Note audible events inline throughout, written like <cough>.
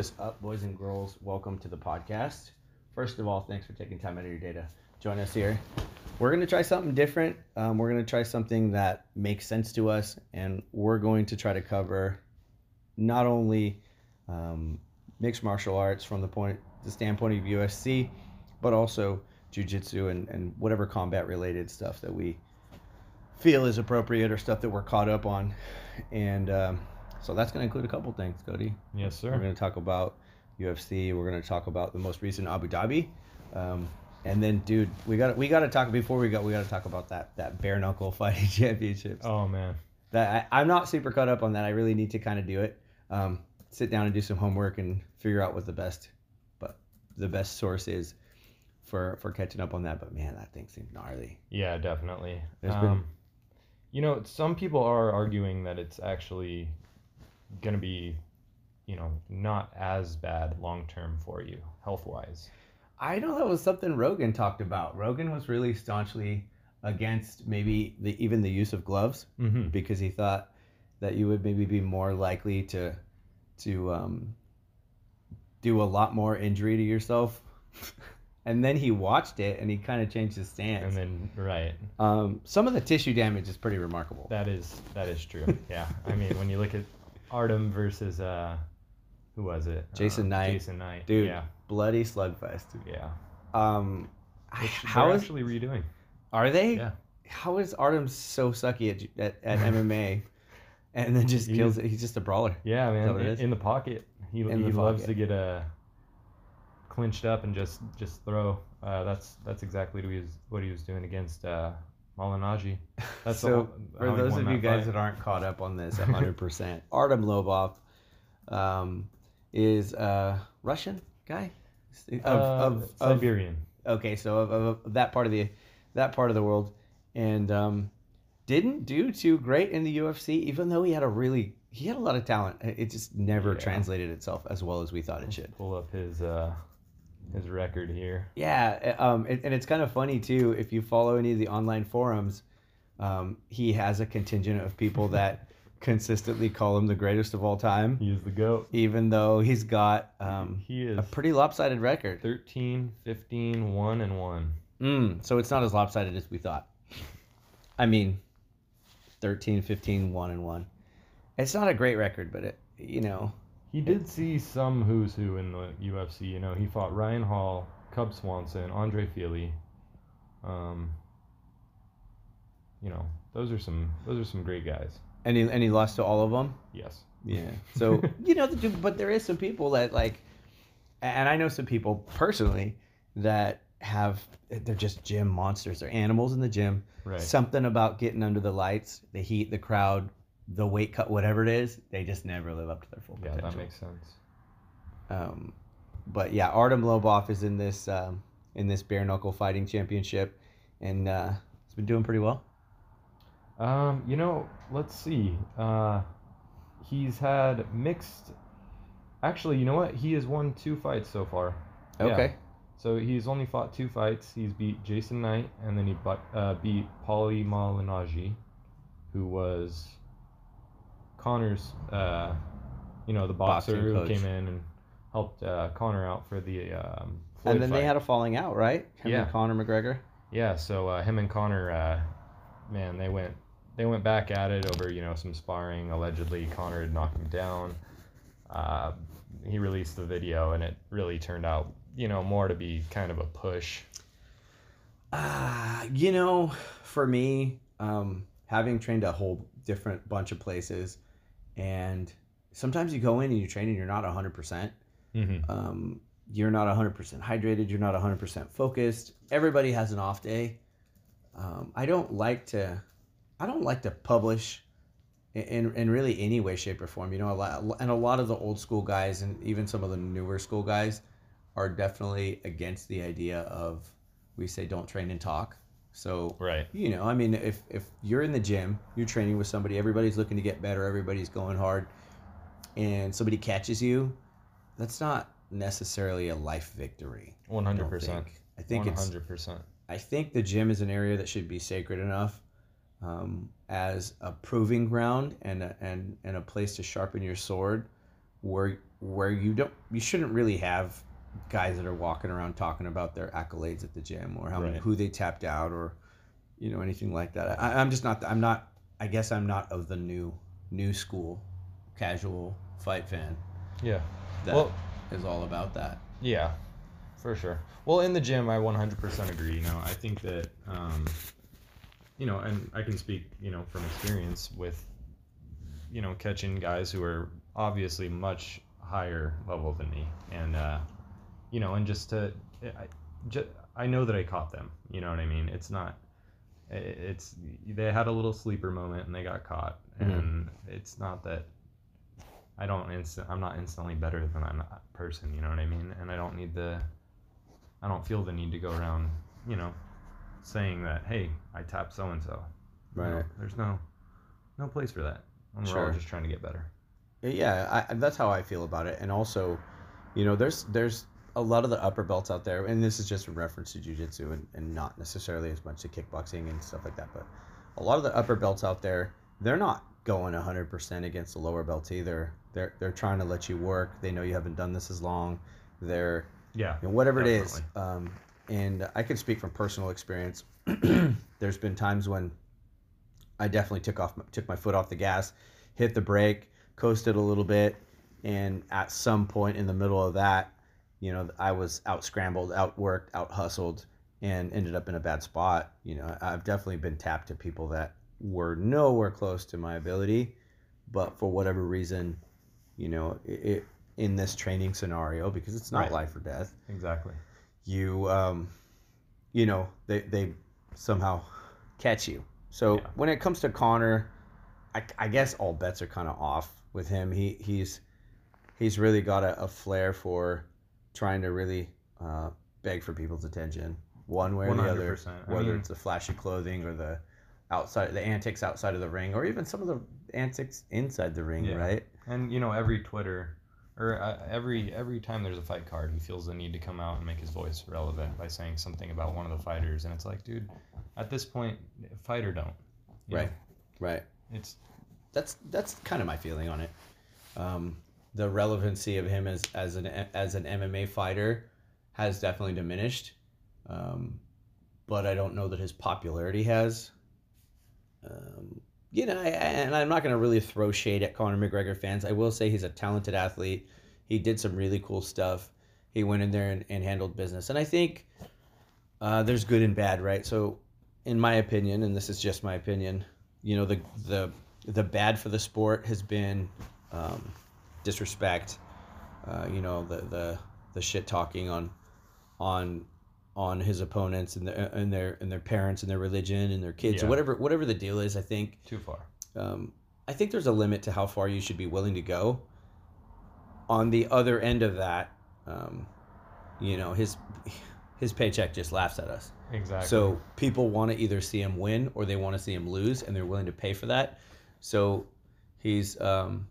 is up, boys and girls? Welcome to the podcast. First of all, thanks for taking time out of your day to join us here. We're going to try something different. Um, we're going to try something that makes sense to us, and we're going to try to cover not only um, mixed martial arts from the point, the standpoint of UFC, but also jujitsu and, and whatever combat related stuff that we feel is appropriate or stuff that we're caught up on. And um, so that's going to include a couple things, Cody. Yes, sir. We're going to talk about UFC. We're going to talk about the most recent Abu Dhabi. Um, and then, dude, we got we got to talk before we go. We got to talk about that that bare knuckle <laughs> fighting championships. Oh man, that I, I'm not super caught up on that. I really need to kind of do it. Um, sit down and do some homework and figure out what the best, but the best source is for for catching up on that. But man, that thing seems gnarly. yeah, definitely. There's been- Um, you know, some people are arguing that it's actually gonna be, you know, not as bad long term for you health wise. I know that was something Rogan talked about. Rogan was really staunchly against maybe the even the use of gloves Mm-hmm. because he thought that you would maybe be more likely to to um, do a lot more injury to yourself. <laughs> and then he watched it and he kind of changed his stance. And then right, um, some of the tissue damage is pretty remarkable. that is that is true. <laughs> yeah, I mean when you look at Artem versus uh, who was it? Jason Uh, Knight. Jason Knight. Dude, Yeah, bloody slugfest. yeah. Um, Which how is actually redoing? are they? Yeah. How is Artem so sucky at at, at MMA, <laughs> and then just kills is- it? He's just a brawler. Yeah, man. that what it in, in the pocket, he, In he loves pocket. to get uh, clinched up and just just throw. Uh, that's that's exactly what he was what he was doing against uh, Malignaggi. <laughs> That's so the, for those of you guys fight. that aren't caught up on this <laughs> 100% artem lobov um, is a russian guy of, uh, of, of, Siberian. okay so of, of, of that part of the that part of the world and um, didn't do too great in the ufc even though he had a really he had a lot of talent it just never Yeah. translated itself as well as we thought it should Pull up his uh, his record here. Yeah, um, and, and it's kind of funny too. If you follow any of the online forums, um, he has a contingent of people <laughs> that consistently call him the greatest of all time, He is the goat. even though he's got um, He is a pretty lopsided record. 13, 15, 1 and 1. Mm, so it's not as lopsided as we thought. I mean, 13, 15, 1 and 1. It's not a great record, but it, you know, He did see some who's who in the UFC. You know, he fought Ryan Hall, Cub Swanson, Andre Fili. Um, you know, those are some those are some great guys. and he, and he lost to all of them. Yes. Yeah. So <laughs> you know, but there is some people that like, and I know some people personally that have they're just gym monsters. They're animals in the gym. Right. Something about getting under the lights, the heat, the crowd, the weight cut, whatever it is, they just never live up to their full yeah, potential. that makes sense. Um, but yeah, Artem Lobov is in this um, in this bare knuckle fighting championship, and uh, he's been doing pretty well. Um, you know, let's see. Uh, he's had mixed. Actually, you know what? He has won two fights so far. Yeah. Okay. So he's only fought two fights. He's beat Jason Knight and then he bu- uh, beat Paulie Malignaggi, who was Conor's, uh, you know, the boxer Boxing who coach. came in and helped uh, Conor out for the um, Floyd And then they had a falling out, right? Him Yeah. and Conor McGregor. Yeah, so uh, him and Conor, uh, man, they went they went back at it over you know some sparring. Allegedly, Conor had knocked him down. Uh, he released the video, and it really turned out you know more to be kind of a push. Uh, you know, for me, um, having trained a whole different bunch of places, and sometimes you go in and you train and you're not 100%. Mm-hmm. Um, you're not 100% hydrated. You're not 100% focused. Everybody has an off day. Um, I don't like to, I don't like to publish in, in really any way, shape, or form. You know, a lot, and a lot of the old school guys and even some of the newer school guys are definitely against the idea of we say don't train and talk. So Right. you know, I mean, if if you're in the gym, you're training with somebody, everybody's looking to get better, everybody's going hard, and somebody catches you, that's not necessarily a life victory. Hundred don't percent. I think One it's. hundred percent. I think the gym is an area that should be sacred enough um, as a proving ground and a, and and a place to sharpen your sword, where where you don't you shouldn't really have guys that are walking around talking about their accolades at the gym or how many, Right. who they tapped out or you know anything like that. I, I'm just not. I'm not. I guess I'm not of the new new school casual fight fan Yeah. that is Well- all about that. Yeah, for sure. Well, in the gym, I 100% agree. You know, I think that, um, you know, and I can speak, you know, from experience with, you know, catching guys who are obviously much higher level than me, and, uh, you know, and just to, I, just, I know that I caught them. You know what I mean? It's not. It's they had a little sleeper moment and they got caught, Mhm. and it's not that I don't instant. I'm not instantly better than I'm a person. You know what I mean? And I don't need the. I don't feel the need to go around, you know, saying that hey, I tapped so and so. Right. There's no, no place for that. And we're Sure. all just trying to get better. Yeah, I, that's how I feel about it. And also, you know, there's there's a lot of the upper belts out there, and this is just in reference to jujitsu and, and not necessarily as much to kickboxing and stuff like that. But a lot of the upper belts out there, they're not going 100% against the lower belts either. They're they're trying to let you work. They know you haven't done this as long. They're Yeah. you know, whatever it is. Um, and I can speak from personal experience. <clears throat> There's been times when I definitely took off took my foot off the gas, hit the brake, coasted a little bit, and at some point in the middle of that, you know, I was out scrambled, outworked, out hustled, and ended up in a bad spot. You know, I've definitely been tapped to people that were nowhere close to my ability, but for whatever reason, you know, it, it in this training scenario because it's not Right. life or death Exactly. you um, you know they they somehow catch you. So Yeah. when it comes to Conor, I, I guess all bets are kind of off with him. He he's he's really got a, a flair for trying to really uh, beg for people's attention one way or the other, 100%. I whether mean- it's the flashy clothing or the outside the antics outside of the ring or even some of the antics inside the ring, Yeah. right? And you know, every Twitter or uh, every every time there's a fight card, he feels the need to come out and make his voice relevant by saying something about one of the fighters, and it's like, dude, at this point, fight or don't. Right. know? Right. It's that's that's kind of my feeling on it. Um, the relevancy of him as as an as an MMA fighter has definitely diminished, um, but I don't know that his popularity has. Um, you know, I, and I'm not going to really throw shade at Conor McGregor fans. I will say he's a talented athlete. He did some really cool stuff. He went in there and, and handled business, and I think uh, there's good and bad, right? So, in my opinion, and this is just my opinion, you know, the the the bad for the sport has been um, disrespect. Uh, you know, the the the shit talking on on on his opponents and their and their and their parents and their religion and their kids or whatever whatever the deal is. I think too far. um, I think there's a limit to how far you should be willing to go. On the other end of that, um, you know, his his paycheck just laughs at us. Exactly. So people want to either see him win or they want to see him lose, and they're willing to pay for that. So he's um,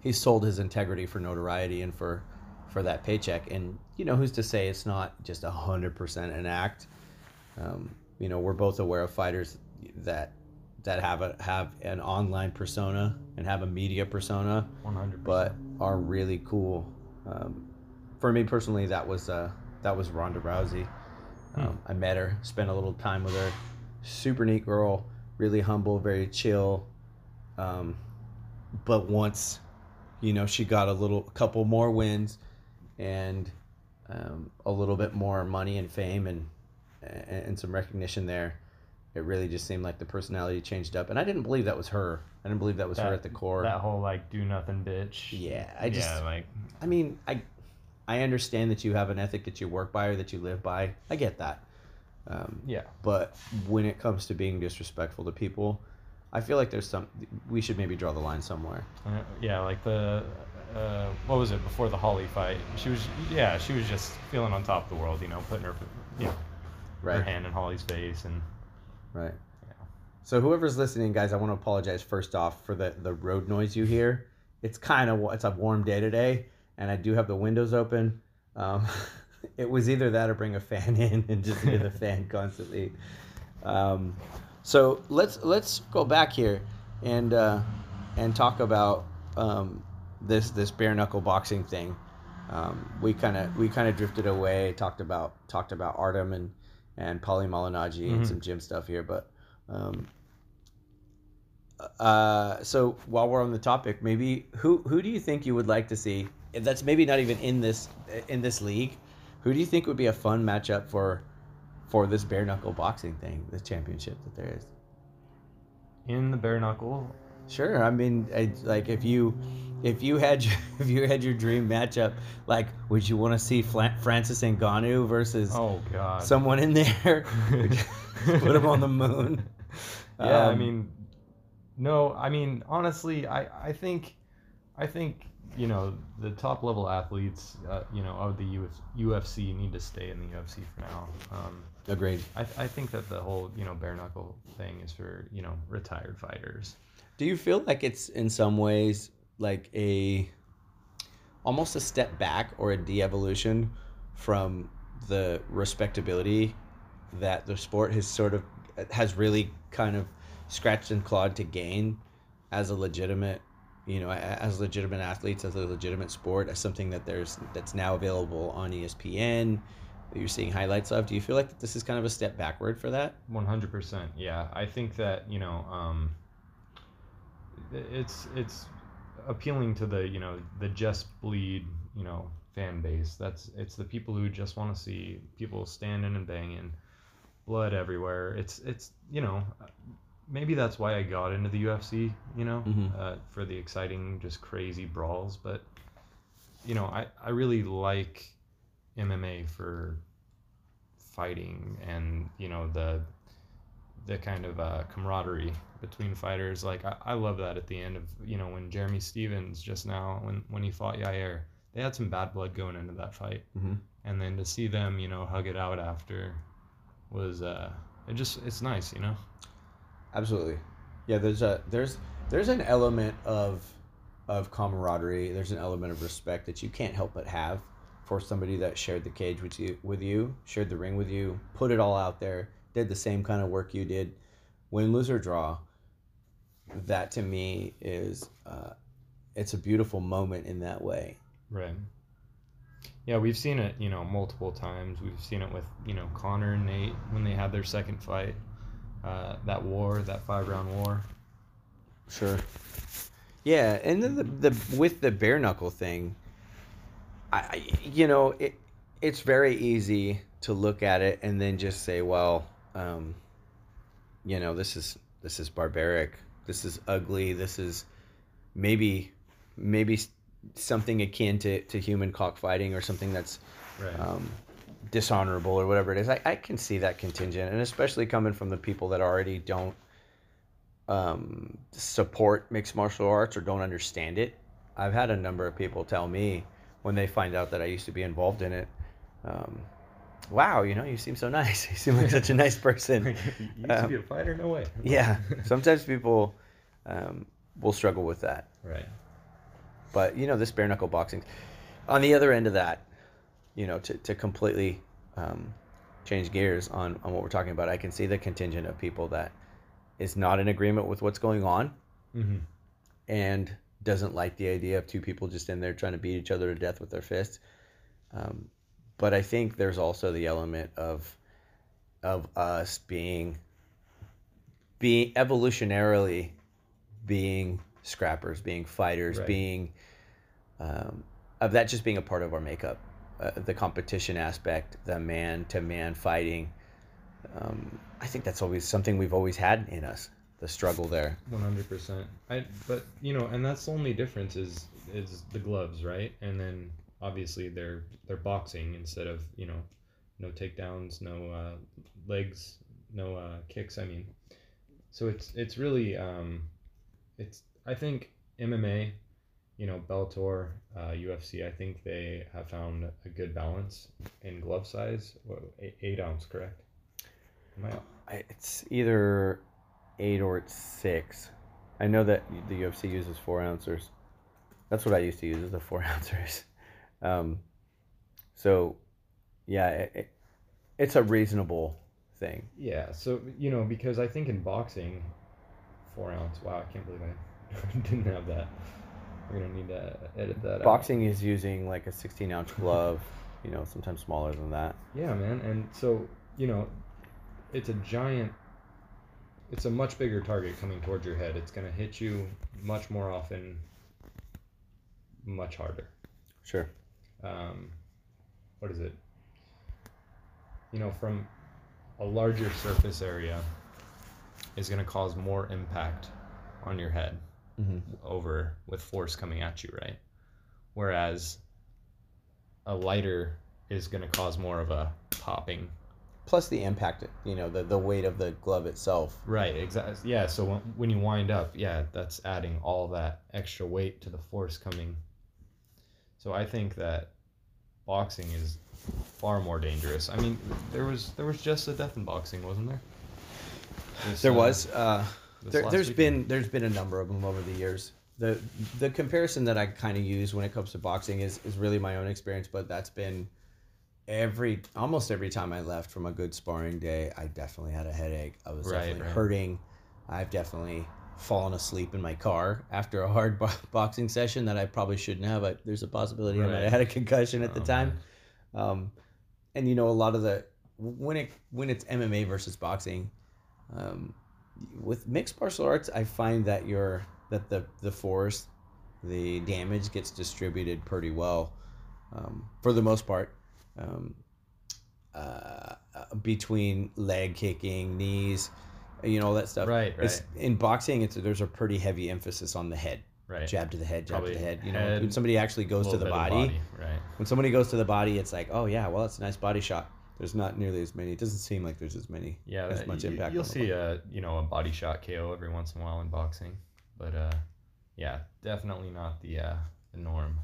he's sold his integrity for notoriety and for for that paycheck. And you know, who's to say it's not just a hundred percent an act? Um, you know, we're both aware of fighters that that have a have an online persona and have a media persona one hundred. but are really cool. Um, for me personally, that was uh, that was Ronda Rousey. Um, I met her, spent a little time with her. Super neat girl, really humble, very chill. Um, but once, you know, she got a little, a couple more wins, and um, a little bit more money and fame and and, and some recognition there. It really just seemed like the personality changed up, and I didn't believe that was her. I didn't believe that was her at the core. that whole like do nothing bitch. Yeah, I just, yeah, like I mean, I, I understand that you have an ethic that you work by or that you live by. I get that. Um, yeah, but when it comes to being disrespectful to people, I feel like there's some. We should maybe draw the line somewhere. Uh, yeah, like the uh, what was it before the Holly fight? She was yeah, she was just feeling on top of the world, you know, putting her you know her hand in Holly's face and Right. Yeah. So whoever's listening, guys, I want to apologize first off for the the road noise you hear. It's kind of it's a warm day today, and I do have the windows open. Um, <laughs> it was either that or bring a fan <laughs> in and just hear the fan constantly. Um, so let's let's go back here and uh, and talk about um, this this bare knuckle boxing thing. Um, we kind of we kind of drifted away, talked about talked about Artem and and Paulie Malignaggi and Mhm. some gym stuff here, but um, uh, so while we're on the topic, maybe who who do you think you would like to see? That's maybe not even in this in this league. Who do you think would be a fun matchup for for this bare knuckle boxing thing, this championship that there is? In the bare knuckle, Sure. I mean, I, like if you if you had your, <laughs> if you had your dream matchup, like would you want to see Fla- Francis Ngannou versus oh god. someone in there? <laughs> Put him on the moon. <laughs> yeah, I Um, mean, no, I mean honestly, I I think, I think you know the top level athletes, uh, you know, of the Uf- UFC need to stay in the UFC for now. Um, Agreed. I I think that the whole you know bare knuckle thing is for you know retired fighters. Do you feel like it's in some ways like a almost a step back or a de-evolution from the respectability that the sport has sort of has really kind of scratched and clawed to gain as a legitimate you know as legitimate athletes as a legitimate sport as something that there's that's now available on espn that you're seeing highlights of do you feel like this is kind of a step backward for that One hundred percent. Yeah, I think that you know, um, it's it's appealing to the you know the just bleed you know fan base. That's it's the people who just want to see people standing and banging, blood everywhere. It's it's you know, maybe that's why I got into the UFC. You know, Mhm. uh, for the exciting, just crazy brawls. But you know, I I really like MMA for fighting and you know the the kind of uh, camaraderie between fighters. Like I, I love that at the end of you know when Jeremy Stephens just now when when he fought Yair, they had some bad blood going into that fight, mm-hmm. and then to see them you know hug it out after was uh it just it's nice you know. Absolutely. Yeah, there's a there's there's an element of of camaraderie. There's an element of respect that you can't help but have for somebody that shared the cage with you with you, shared the ring with you, put it all out there, did the same kind of work you did, win, lose or draw. That to me is uh, it's a beautiful moment in that way. Right. Yeah, we've seen it, you know, multiple times. We've seen it with, you know, Conor and Nate when they had their second fight. Uh, that war, that five round war. Sure. Yeah, and then the, the with the bare knuckle thing, I, I you know it it's very easy to look at it and then just say, well, um, you know, this is this is barbaric, this is ugly, this is maybe maybe something akin to, to human cockfighting or something that's Right. um, dishonorable or whatever it is. I, I can see that contingent, and especially coming from the people that already don't um, support mixed martial arts or don't understand it. I've had a number of people tell me when they find out that I used to be involved in it. Um, wow, you know, you seem so nice. <laughs> You seem like such a nice person. <laughs> you used to um, be a fighter? No way. <laughs> yeah, sometimes people um, will struggle with that. right. But you know, this bare knuckle boxing. On the other end of that, you know, to, to completely um, change gears on, on what we're talking about, I can see the contingent of people that is not in agreement with what's going on Mm-hmm. and doesn't like the idea of two people just in there trying to beat each other to death with their fists. Um, but I think there's also the element of of us being being evolutionarily being scrappers, being fighters, Right. being um, of that just being a part of our makeup. Uh, the competition aspect, the man to man fighting. Um, I think that's always something we've always had in us. The struggle there. One hundred percent. I but you know, and that's the only difference is is the gloves, right? And then obviously they're they're boxing instead of you know, no takedowns, no uh, legs, no uh, kicks. I mean, so it's it's really um, it's I think MMA, you know, Bellator, uh, UFC. I think they have found a good balance in glove size. What, eight, eight ounce, correct? I- It's either eight or it's six. I know that the UFC uses four ounces. That's what I used to use is the four <laughs> ounces. Um, so, yeah, it, it, it's a reasonable thing. Yeah, so you know, because I think in boxing, four ounce. Wow, I can't believe I <laughs> didn't have that. We're gonna need to edit that. out. Boxing is using like a 16 ounce glove, <laughs> you know, sometimes smaller than that. Yeah, man. And so, you know, it's a giant, it's a much bigger target coming towards your head. It's going to hit you much more often, much harder. Sure. Um, what is it? You know, from a larger surface area is going to cause more impact on your head Mm-hmm. over with force coming at you, right? Whereas a lighter is going to cause more of a popping Plus the impact, you know, the, the weight of the glove itself. Right, exactly. Yeah, so when, when you wind up, yeah, that's adding all that extra weight to the force coming. So I think that boxing is far more dangerous. I mean, there was there was just a death in boxing, wasn't there? This, There uh, was. Uh, this there, weekend. been there's been a number of them over the years. The the comparison that I kind of use when it comes to boxing is is really my own experience, but that's been every almost every time I left from a good sparring day, I definitely had a headache. I was Right, definitely right. hurting. I've definitely fallen asleep in my car after a hard <laughs> bo- boxing session that I probably shouldn't have. I, there's a possibility I might have had a concussion at the Oh, time. Um, and you know, a lot of the when it when it's MMA versus boxing, um, with mixed martial arts, I find that your that the the force, the damage gets distributed pretty well, um, for the most part, um, uh, between leg kicking, knees, you know all that stuff. Right, It's, right. in boxing, it's there's a pretty heavy emphasis on the head, right. jab to the head, jab Probably to the head. You know, head, when somebody actually goes to the of body, Right. when somebody goes to the body, it's like, oh yeah, well, it's a nice body shot. There's not nearly as many. It doesn't seem like there's as many. Yeah, as much y- impact. You'll on see a you know a body shot KO every once in a while in boxing, but uh, yeah, definitely not the uh, the norm.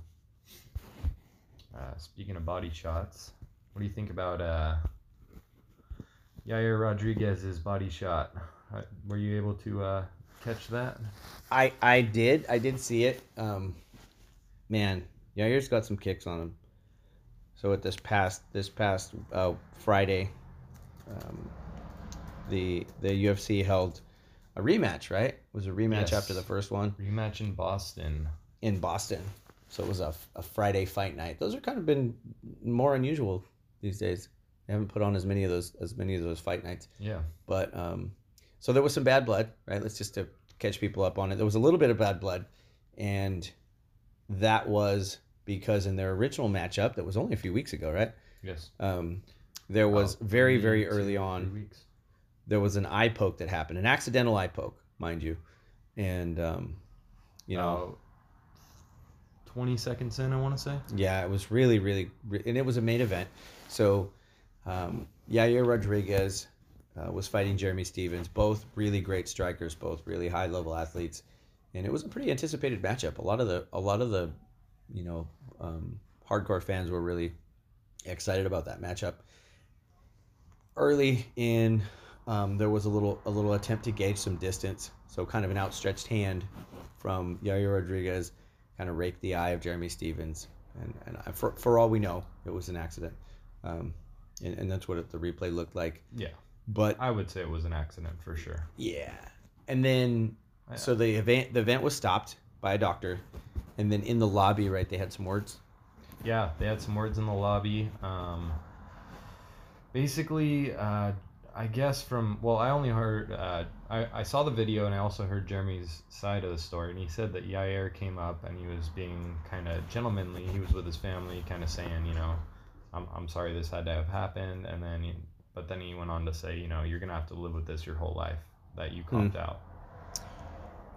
Uh, speaking of body shots, what do you think about uh, Yair Rodriguez's body shot? Uh, were you able to uh, catch that? I I did I did see it. Um, man, Yair's got some kicks on him. So at this past this past uh, Friday, um, the the UFC held a rematch. Right, it was a rematch Yes. after the first one Rematch in Boston. in Boston. So it was a, a Friday fight night. Those are kind of been more unusual these days. They haven't put on as many of those as many of those fight nights. Yeah. But um, so there was some bad blood, right? Let's just to catch people up on it. There was a little bit of bad blood, and that was because in their original matchup, that was only a few weeks ago, right? Yes. Um, there was About very very early on. weeks. There was an eye poke that happened, an accidental eye poke, mind you, and um, you know, Uh, Twenty seconds in, I want to say. Yeah, it was really, really, and it was a main event. So, um, Yair Rodriguez uh, was fighting Jeremy Stephens, both really great strikers, both really high level athletes, and it was a pretty anticipated matchup. A lot of the, a lot of the, you know, um, hardcore fans were really excited about that matchup. Early in, um, there was a little, a little attempt to gauge some distance. So, kind of an outstretched hand from Yair Rodriguez kind of raked the eye of Jeremy Stephens, and and I, for for all we know, it was an accident, um, and and that's what it, the replay looked like. Yeah. But I would say it was an accident for sure. yeah, and then so the event the event was stopped by a doctor, and then in the lobby, right, they had some words. Yeah, they had some words in the lobby. Um, basically, uh, I guess from well, I only heard uh, I I saw the video and I also heard Jeremy's side of the story, and he said that Yair came up and he was being kind of gentlemanly. He was with his family, kind of saying, you know, I'm I'm sorry this had to have happened, and then he, but then he went on to say, you know, you're gonna have to live with this your whole life that you copped out.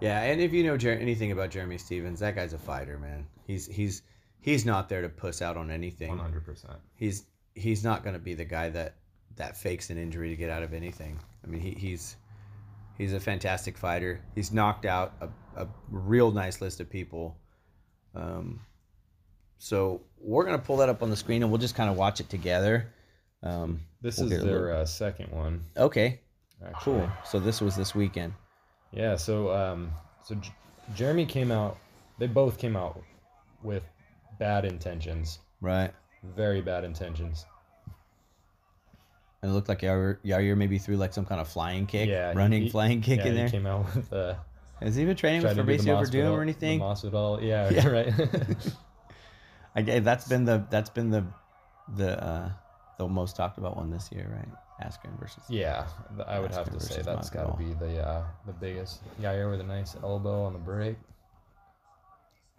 Yeah, and if you know Jer- anything about Jeremy Stephens, that guy's a fighter, man. He's he's he's not there to puss out on anything. One hundred percent. he's he's not going to be the guy that that fakes an injury to get out of anything. I mean, he, he's he's a fantastic fighter. He's knocked out a, a real nice list of people. Um, so we're gonna pull that up on the screen and we'll just kind of watch it together. Um, This We'll is their uh, second one. okay, Actually. cool. So this was this weekend. Yeah, so um, so J- Jeremy came out. They both came out with bad intentions, Right. very bad intentions. And it looked like Yair, Yair maybe threw like some kind of flying kick, Yeah, running he- flying kick yeah, in there. he came out with a Has he been training with do Verdum or anything? Masvidal, yeah, <laughs> Yeah. <laughs> right. I gue- that's been the that's been the the uh, the most talked about one this year, right? Askren versus. yeah, th- I would have to say that's got to be the uh, the biggest. Yair with a nice elbow on the break.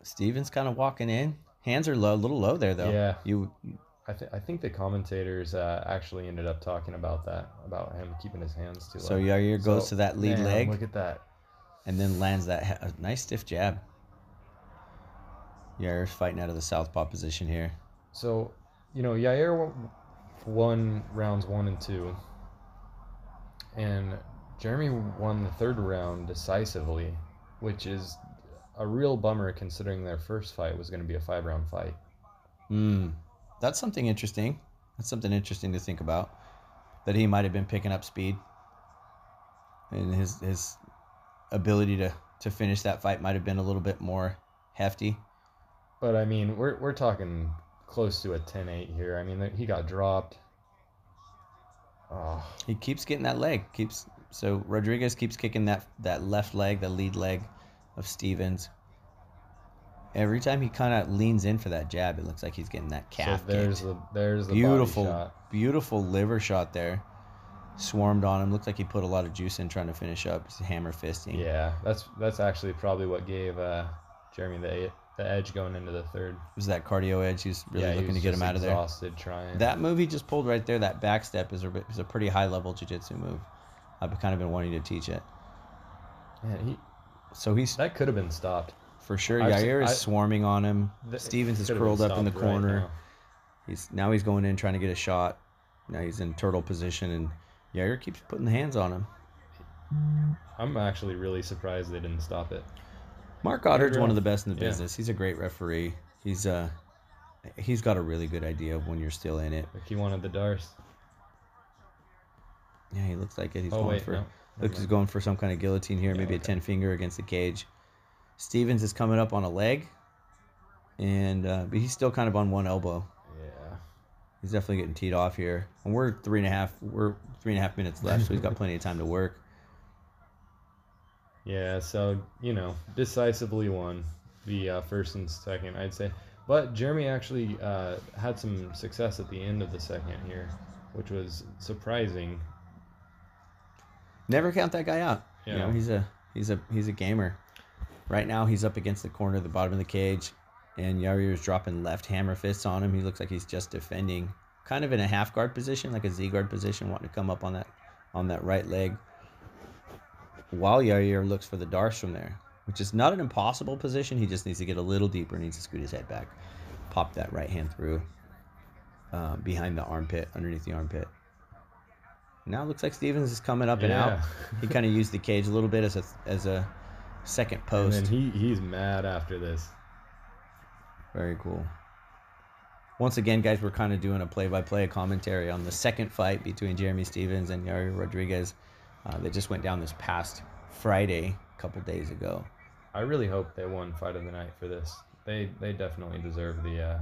Stephens kind of walking in. Hands are low, a little low there though. Yeah. You I, th- I think the commentators uh, actually ended up talking about that, about him keeping his hands too low. so low. Yair goes So, to that lead man, leg Look at that. and then lands that he- a nice stiff jab. Yair's fighting out of the southpaw position here. So, you know, Yair won- rounds one and two, and Jeremy won the third round decisively, which is a real bummer considering their first fight was going to be a five round fight. Hmm. That's something interesting. That's something interesting to think about. That he might have been picking up speed. And his his ability to, to finish that fight might have been a little bit more hefty. But I mean, we're, we're talking close to a 10 8 here. I mean, he got dropped. Oh, He keeps getting that leg. Keeps so Rodriguez keeps kicking that that left leg, the lead leg of Stephens. Every time he kind of leans in for that jab, it looks like he's getting that calf so there's kick. the there's the Beautiful, beautiful liver shot there. Swarmed on him. Looked like he put a lot of juice in trying to finish up. He's hammer fisting. Yeah, that's that's actually probably what gave uh, Jeremy the the edge going into the third. It was that cardio edge. He's really yeah, he looking to get him out of there. Exhausted trying. That move he just pulled right there, that back step, is a, is a pretty high level jiu-jitsu move. I've kind of been wanting to teach it. Man, he So he's that could have been stopped. for sure. I've Yair is I- swarming on him. Th- Stephens is could have been curled up in the stopped right corner. now. He's now he's going in trying to get a shot. Now he's in turtle position, and Yair keeps putting the hands on him. I'm actually really surprised they didn't stop it. Marc Goddard's one of the best in the Yeah. business. He's a great referee. He's uh he's got a really good idea of when you're still in it. Like he wanted the Darce. Yeah, he looks like it. He's oh going wait, for no. looks he's going for some kind of guillotine here, Yeah, maybe a ten finger against the cage. Stephens is coming up on a leg, and uh, but he's still kind of on one elbow. Yeah. He's definitely getting teed off here, and we're three and a half. We're three and a half minutes left, so he's got plenty of time to work. Yeah, so you know, decisively won the uh, first and second, I'd say. But Jeremy actually uh, had some success at the end of the second here, which was surprising. Never count that guy out. You Yeah. know, he's a he's a he's a gamer. Right now, he's up against the corner, the bottom of the cage, and Yair is dropping left hammer fists on him. He looks like he's just defending, kind of in a half guard position, like a Z guard position, wanting to come up on that on that right leg. While Yair looks for the Darce from there, which is not an impossible position. He just needs to get a little deeper, needs to scoot his head back, pop that right hand through uh, behind the armpit, underneath the armpit. Now it looks like Stephens is coming up and out. He kind of <laughs> used the cage a little bit as a as a second And post. then he, he's mad after this. Very cool. Once again, guys, we're kind of doing a play-by-play commentary on the second fight between Jeremy Stephens and Yair Rodriguez uh, that just went down this past Friday, a couple days ago. I really hope they won fight of the night for this. They they definitely deserve the uh,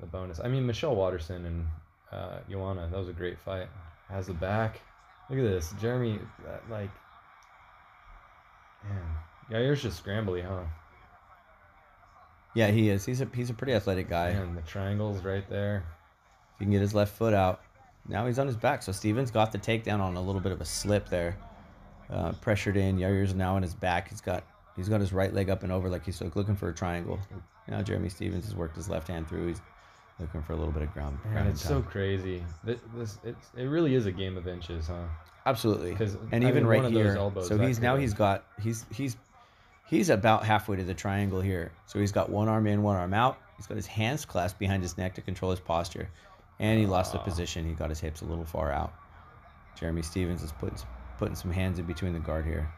the bonus. I mean, Michelle Waterson and uh, Joanna, that was a great fight. Has the back. Look at this, Jeremy. uh, Like, man, Yair's just scrambly, huh? Yeah, he is. He's a he's a pretty athletic guy. Man, the triangles right there. If he can get his left foot out. Now he's on his back. So Stephens got the takedown on a little bit of a slip there. Uh, pressured in. Yair's now on his back. He's got he's got his right leg up and over like he's looking for a triangle. Now Jeremy Stephens has worked his left hand through. He's looking for a little bit of ground. Man, it's and so crazy. This, this it's, it really is a game of inches, huh? absolutely. And I even mean, right one of those here. elbows, so he's now he's got he's he's he's about halfway to the triangle here. So he's got one arm in, one arm out. He's got his hands clasped behind his neck to control his posture, and he lost the Ah. position. He got his hips a little far out. Jeremy Stephens is putting putting some hands in between the guard here.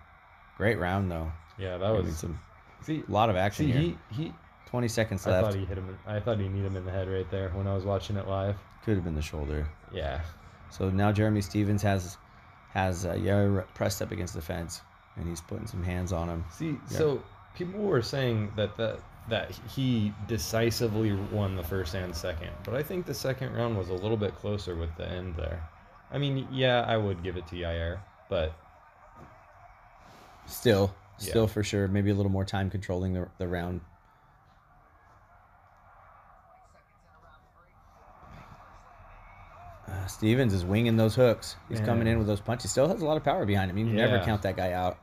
Great round though. Yeah, that I mean, was. some See, a lot of action see, here. he he. Twenty seconds left. I thought he hit him. I thought he need him in the head right there when I was watching it live. Could have been the shoulder. Yeah, So now Jeremy Stephens has has uh, Yair pressed up against the fence, and he's putting some hands on him. See, so people were saying that that that he decisively won the first and second, but I think the second round was a little bit closer with the end there. I mean, yeah, I would give it to Yair, but Still, Yeah. still for sure. Maybe a little more time controlling the, the round. Uh, Stephens is winging those hooks. He's coming in with those punches. Still has a lot of power behind him. You can never count that guy out.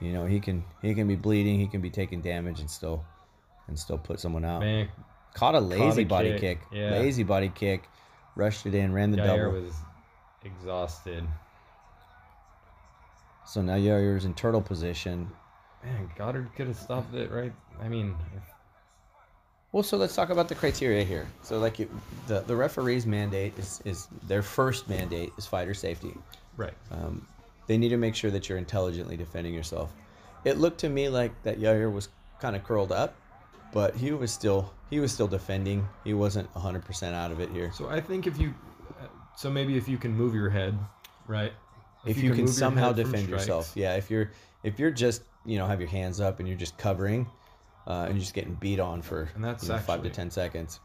You know he can he can be bleeding. He can be taking damage and still and still put someone out. Man, Caught a lazy a body kick. kick. Yeah. Lazy body kick. Rushed it in. Ran the Yair double. was exhausted. So now Yair's in turtle position. Man, Goddard could have stopped it right. I mean, Well, so let's talk about the criteria here. So, like, you, the the referee's mandate is is their first mandate is fighter safety. right. Um, they need to make sure that you're intelligently defending yourself. It looked to me like that Yair was kind of curled up, but he was still he was still defending. He wasn't 100% out of it here. So I think if you, uh, so maybe if you can move your head, right? If, you, can, move your somehow defend yourself, yeah. If you're if you're just you know have your hands up and you're just covering, uh, and you're just getting beat on for And that's you know, five to ten seconds.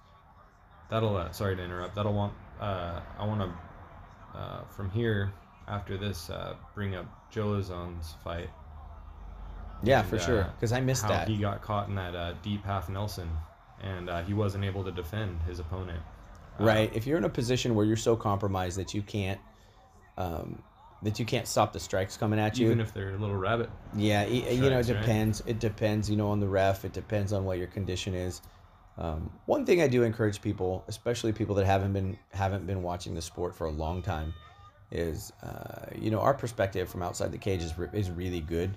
That'll. Uh, sorry to interrupt. That'll want. Uh, I want to, uh, from here after this, uh, bring up Joe Lauzon's fight. Yeah, and, for sure. uh, Because I missed how that. he got caught in that uh, deep half Nelson, and uh, he wasn't able to defend his opponent. Uh, right if you're in a position where you're so compromised that you can't um, that you can't stop the strikes coming at you Even if they're a little rabbit. yeah e- you know it strikes, right? depends it depends you know on the ref it depends on what your condition is um, one thing i do encourage people especially people that haven't been haven't been watching the sport for a long time is uh, you know our perspective from outside the cage is, re- is really good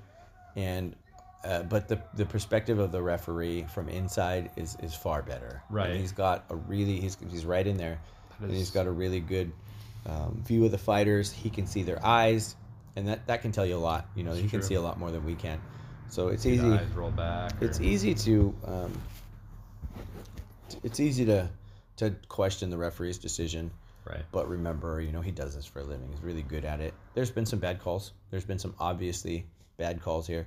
and uh, but the, the perspective of the referee from inside is, is far better. And Right. he's got a really he's, he's right in there, and he's got a really good um, view of the fighters. He can see their eyes, and that, that can tell you a lot. You know, That's he can see a lot more than we can. So it's easy. eyes roll back. It's easy to um, it's easy to to question the referee's decision. Right. But remember, you know, he does this for a living. He's really good at it. There's been some bad calls. There's been some obviously bad calls here.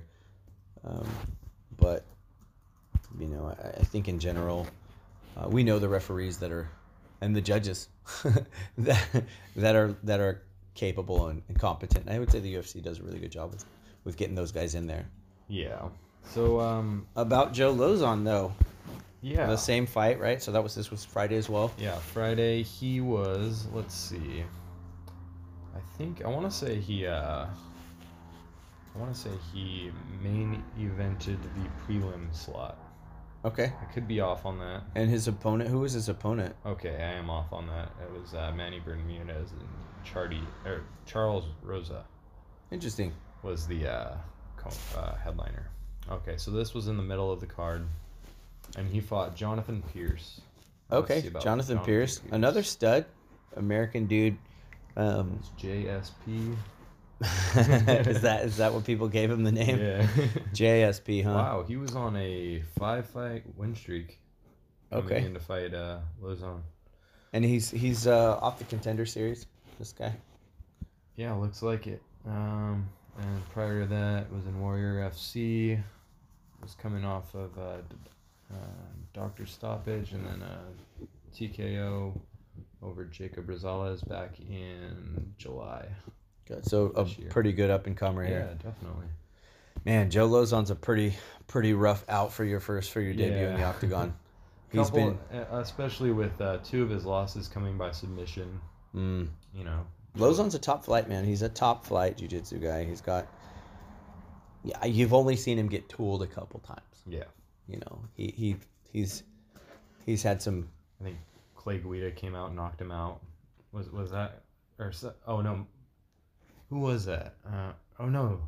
Um, but, you know, I, I think in general, uh, we know the referees that are, and the judges <laughs> that, that are that are capable and, and competent. I would say the UFC does a really good job with, with getting those guys in there. Yeah. So um. About Joe Lauzon, though, Yeah. the same fight, right? So that was this was Friday as well. Yeah, Friday he was. Let's see. I think I want to say he. uh I want to say he main evented the prelim slot. Okay. I could be off on that. And his opponent, who was his opponent? Okay, I am off on that. It was uh, Manny Bermudez and Chardy or Charles Rosa Interesting. was the uh, co- uh, headliner. Okay, so this was in the middle of the card, and he fought Jonathan Pearce. Okay, about Jonathan, Pearce, another stud, American dude. Um, JSP. Is that is that what people gave him the name? Yeah. <laughs> JSP, huh? Wow, he was on a five fight win streak. Okay. In to fight uh, Lauzon. And he's he's uh, off the contender series. This guy. Yeah, looks like it. Um, and prior to that was in Warrior FC. Was coming off of uh, uh, Doctor Stoppage and then uh, TKO over Jacob Rosales back in July. Good. So a year. pretty good up and comer Yeah, here. definitely. Man, Joe Lauzon's a pretty pretty rough out for your first for your debut in the octagon. <laughs> He's Couple, been uh, especially with uh, two of his losses coming by submission. mm, You know, Lauzon's a top flight man. He's a top flight jiu-jitsu guy. He's got yeah, you've only seen him get tooled a couple times. yeah. You know, he, he he's he's had some I think Clay Guida came out and knocked him out. Was was that or so- oh no, who was that? Uh, oh no,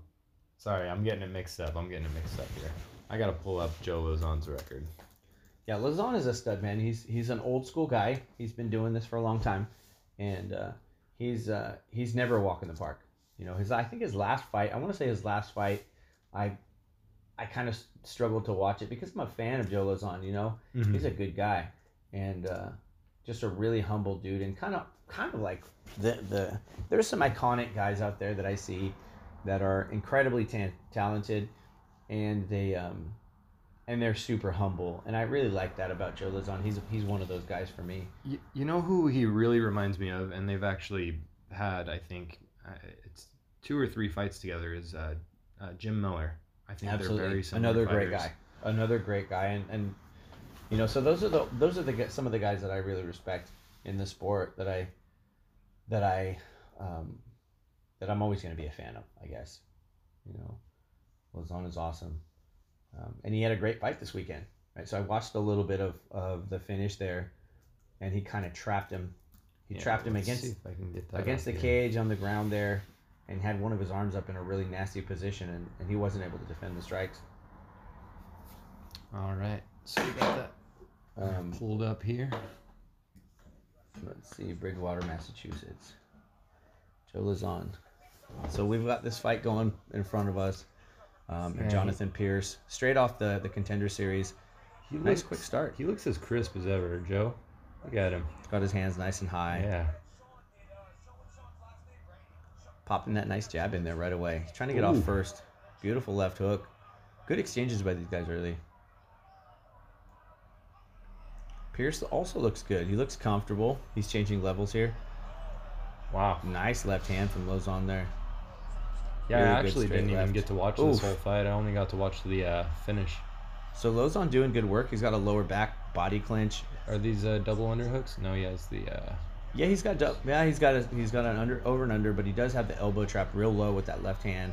sorry, I'm getting it mixed up. I'm getting it mixed up here. I gotta pull up Joe Lauzon's record. Yeah, Lauzon is a stud man. He's he's an old school guy. He's been doing this for a long time, and uh, he's uh, he's never a walk in the park. You know, his I think his last fight. I want to say his last fight. I I kind of struggled to watch it because I'm a fan of Joe Lauzon. You know, Mm-hmm. he's a good guy, and uh, just a really humble dude, and kind of kind of like the the there's some iconic guys out there that I see that are incredibly tan- talented, and they um and they're super humble, and I really like that about Joe Lauzon. He's he's one of those guys for me. You, you know who he really reminds me of, and they've actually had, I think, uh, it's two or three fights together. Is uh, uh, Jim Miller. I think Absolutely, they're very similar. another great guy, another great guy, and and you know, so those are the those are the some of the guys that I really respect in the sport that I that I um, that I'm always going to be a fan of. I guess, you know, Lauzon is awesome, um, and he had a great fight this weekend. Right, so I watched a little bit of of the finish there, and he kind of trapped him. He Yeah, trapped him against if I can get that against the here. cage on the ground there and had one of his arms up in a really nasty position and, and he wasn't able to defend the strikes. All right, so we got that Um, pulled up here. Let's see, Bridgewater, Massachusetts. Joe Lauzon. So we've got this fight going in front of us. Um, and Jonathan Pearce, straight off the, the contender series. He Nice looks, quick start. He looks as crisp as ever, Joe. Look at him. Got his hands nice and high. Yeah. Popping that nice jab in there right away. He's Trying to get Ooh. off first. Beautiful left hook. Good exchanges by these guys early. Pearce also looks good. He looks comfortable. He's changing levels here. Wow. Nice left hand from Lauzon there. Yeah, Really I actually didn't even get to watch Oof. this whole fight. I only got to watch the uh, finish. So Lauzon doing good work. He's got a lower back body clinch. Are these uh, double underhooks? No, he has the. Uh, Yeah, he's got yeah he's got a, he's got an under over and under, but he does have the elbow trap real low with that left hand,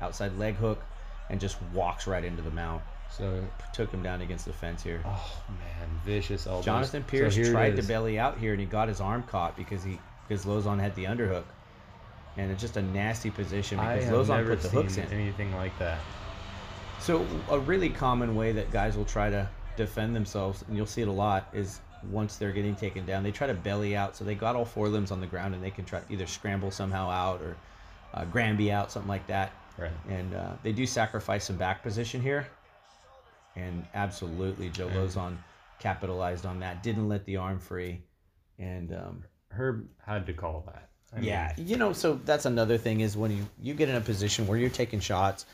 outside leg hook, and just walks right into the mount. So, Took him down against the fence here. oh man, vicious elbows. Jonathan Pearce it tried to belly out here, and he got his arm caught because he because Lauzon had the underhook, and it's just a nasty position because Lauzon put the hooks in. anything like that. So a really common way that guys will try to defend themselves, and you'll see it a lot, is once they're getting taken down, they try to belly out. So they got all four limbs on the ground, and they can try to either scramble somehow out or uh, Granby out, something like that. Right. And uh, they do sacrifice some back position here, and absolutely Joe Lauzon capitalized on that. Didn't let the arm free, and um, Herb had to call that. I mean, yeah, you know, so that's another thing is when you you get in a position where you're taking shots,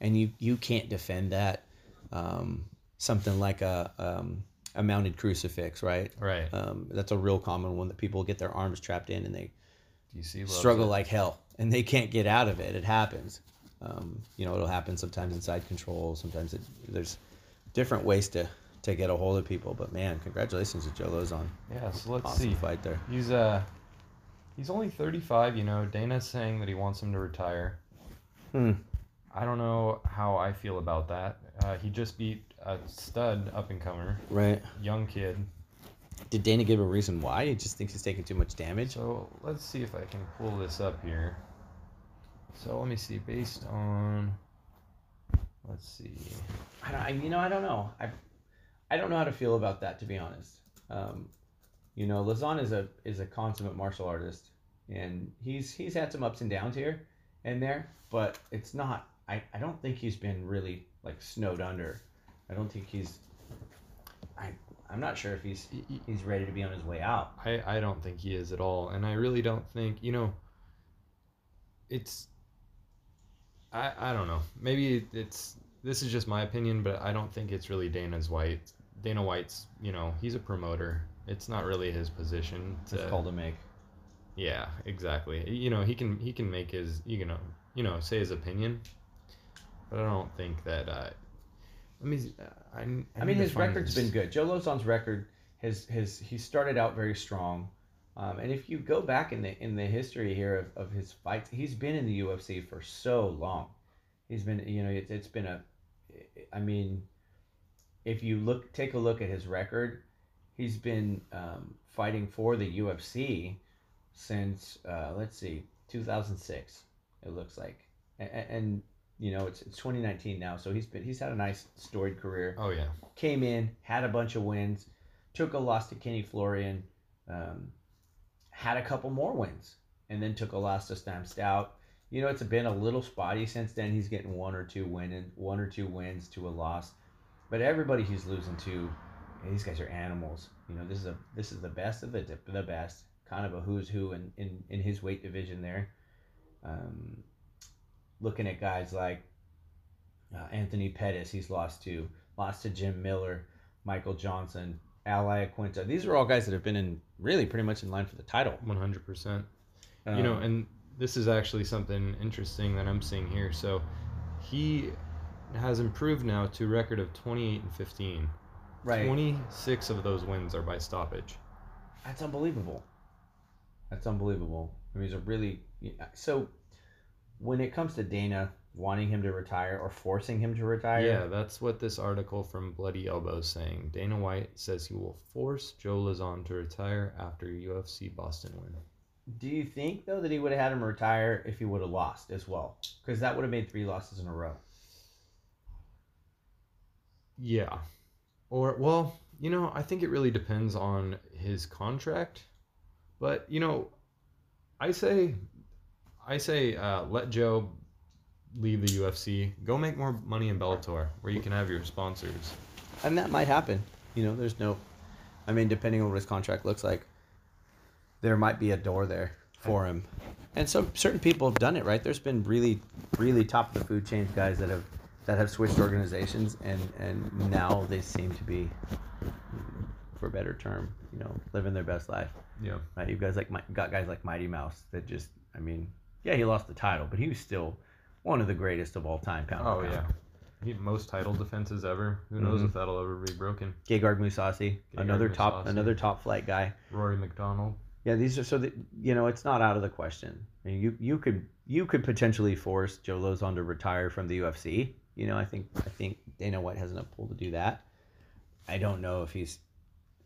and you you can't defend that, um, something like a um, a mounted crucifix, right? Right. Um, that's a real common one that people get their arms trapped in and they Do you see? struggle it. like hell, and they can't get out of it. It happens. Um, you know, it'll happen sometimes inside control. Sometimes it, there's different ways to to get a hold of people. But man, congratulations to Joe Lauzon. Yeah. So let's Awesome see. fight there. He's uh, he's only 35. You know, Dana's saying that he wants him to retire. Hmm. I don't know how I feel about that. Uh, he just beat a stud up and comer, Right. young kid. Did Dana give a reason why? He just thinks he's taking too much damage. So let's see if I can pull this up here. So let me see. Based on, let's see. I don't, I, you know, I don't know. I, I don't know how to feel about that, to be honest. Um, you know, Lauzon is a is a consummate martial artist, and he's he's had some ups and downs here and there, but it's not. I, I don't think he's been really like snowed under. I don't think he's. I I'm not sure if he's Y- y- he's ready to be on his way out. I, I don't think he is at all. And I really don't think, you know, it's, I, I don't know. Maybe it's, this is just my opinion, but I don't think it's really Dana's White. Dana White's, you know, he's a promoter. It's not really his position to, It's called to make. yeah, exactly. You know, he can, he can make his, you know, you know, say his opinion, but I don't think that, uh, let me, uh, I, I, I mean, his record's this. been good. Joe Lauzon's record has his he started out very strong, um, and if you go back in the in the history here of, of his fights, he's been in the UFC for so long. He's been, you know, it's it's been a, I mean, if you look take a look at his record, he's been um, fighting for the UFC since uh, let's see, 2006. It looks like, and, and you know it's it's 2019 now, so he's been he's had a nice storied career Oh yeah. came in, had a bunch of wins, took a loss to Kenny Florian, um, had a couple more wins, and then took a loss to Stam Stout. You know, it's been a little spotty since then. He's getting one or two win one or two wins to a loss, but everybody he's losing to, these guys are animals. You know, this is a this is the best of the the best, kind of a who's who in in, in his weight division there. Um, looking at guys like uh, Anthony Pettis, he's lost to lost to Jim Miller, Michael Johnson, Al Iaquinta. These are all guys that have been in really pretty much in line for the title. One hundred percent. you know, Um, and this is actually something interesting that I'm seeing here. So he has improved now to a record of 28 and 15. Right. 26 of those wins are by stoppage. That's unbelievable. That's unbelievable. I mean, he's a really so. When it comes to Dana wanting him to retire or forcing him to retire, Yeah, that's what this article from Bloody Elbow is saying. Dana White says he will force Joe Lauzon to retire after UFC Boston win. Do you think though that he would have had him retire if he would have lost as well? Because that would have made three losses in a row. Yeah. Or well, you know, I think it really depends on his contract. But, you know, I say I say uh, let Joe leave the UFC. Go make more money in Bellator where you can have your sponsors. And that might happen. You know, there's no. I mean, depending on what his contract looks like, there might be a door there for him. And so certain people have done it, right? There's been really, really top of the food chain guys that have that have switched organizations, and and now they seem to be, for a better term, you know, living their best life. Yeah. Right? You guys like got guys like Mighty Mouse that just, I mean, yeah, he lost the title, but he was still one of the greatest of all time. Pound Oh yeah. He, most title defenses ever. Who knows Mhm. if that'll ever be broken? Gegard Mousasi, another top, Mousasi. another top flight guy. Rory MacDonald. Yeah, these are so that you know it's not out of the question. I mean, you you could you could potentially force Joe Lauzon to retire from the UFC. You know, I think I think Dana White has enough pull to do that. I don't know if he's,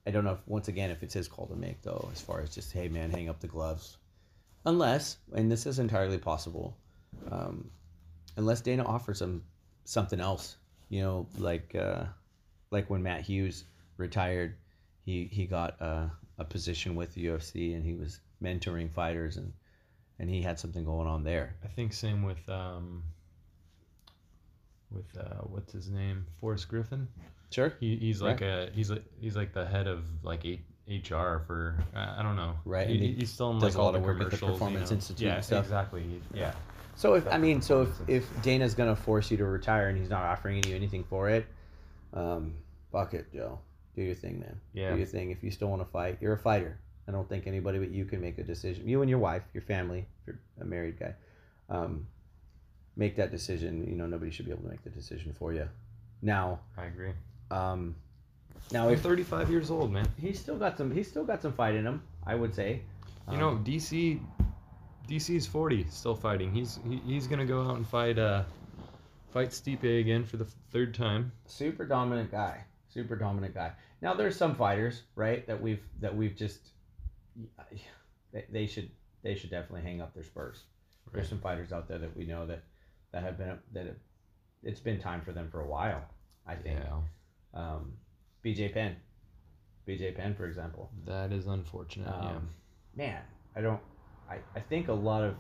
I don't know if once again if it's his call to make though, as far as just hey man, hang up the gloves, unless and this is entirely possible, um, unless Dana offers him something else. You know, like uh, like when Matt Hughes retired, he he got uh, a position with the UFC and he was mentoring fighters and and he had something going on there. I think same with um with uh what's his name? Forrest Griffin. Sure. He, he's like a he's like he's like the head of like eight HR for uh, I don't know. Right, He, he's still in like all the at the Performance you know. Institute Yeah, exactly. Yeah. So if I mean, so if if Dana's gonna force you to retire and he's not offering you anything for it, um, fuck it, Joe. Do your thing, man. Yeah. Do your thing. If you still want to fight, you're a fighter. I don't think anybody but you can make a decision. You and your wife, your family, if you're a married guy, um, make that decision. You know, nobody should be able to make the decision for you. Now, I agree. um, now if 35 years old, man. he's still got some, he's still got some fight in him. I would say. You know, DC DC's 40, still fighting. He's he, he's gonna go out and fight uh fight Stipe again for the third time. super dominant guy. Super dominant guy. Now there's some fighters right that we've that we've just <sighs> they, they should they should definitely hang up their spurs. There's some fighters out there that we know that that have been that have, it's been time for them for a while i think. Yeah, um bj penn. Bj penn for example. That is unfortunate. um, man i don't I, I think a lot of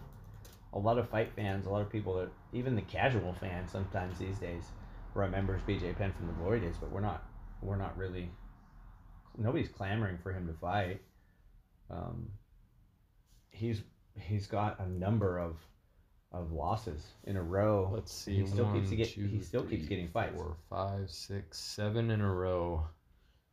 a lot of fight fans a lot of people that even the casual fans sometimes these days remembers bj penn from the glory days but we're not we're not really nobody's clamoring for him to fight um, he's he's got a number of of losses in a row Let's see. he still keeps one, get- two, he still keeps three, getting fights. Four, five, six, seven in a row.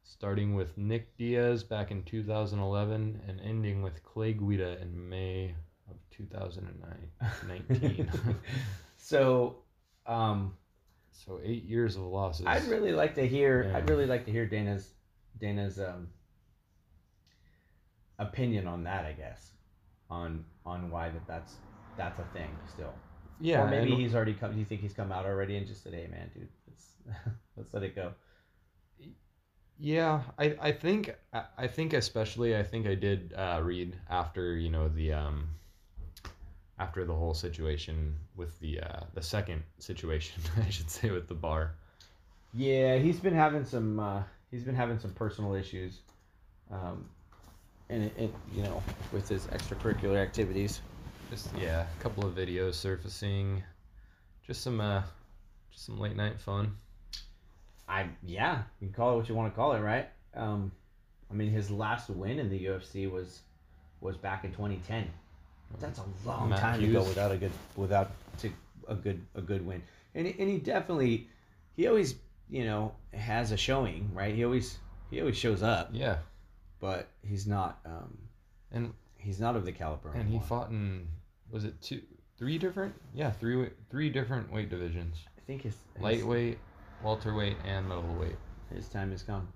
Starting with Nick Diaz back in 2011 and ending with Clay Guida in May of 2019. <laughs> <laughs> so um, so eight years of losses. I'd really like to hear. Yeah. I'd really like to hear Dana's Dana's um, opinion on that. I guess on on why that that's that's a thing still. yeah, or maybe he's already come. Do you think he's come out already and just said, "Hey, man, dude, let's <laughs> let's let it go." Yeah, I, I think I, think especially I think I did uh, read after you know the um after the whole situation with the uh, the second situation <laughs> I should say with the bar. Yeah, he's been having some. Uh, he's been having some personal issues, um, and it, it you know with his extracurricular activities. Just yeah, a couple of videos surfacing, just some uh just some late night fun. I yeah, you can call it what you want to call it, right? Um, I mean, his last win in the UFC was was back in 2010. That's a long Matt time to go without a good without to a good a good win. And he- and he definitely he always you know has a showing, right? He always he always shows up, Yeah, but he's not um and he's not of the caliber. and he fought in was it two three different yeah three three different weight divisions I think his, his lightweight welterweight and middleweight His time has come.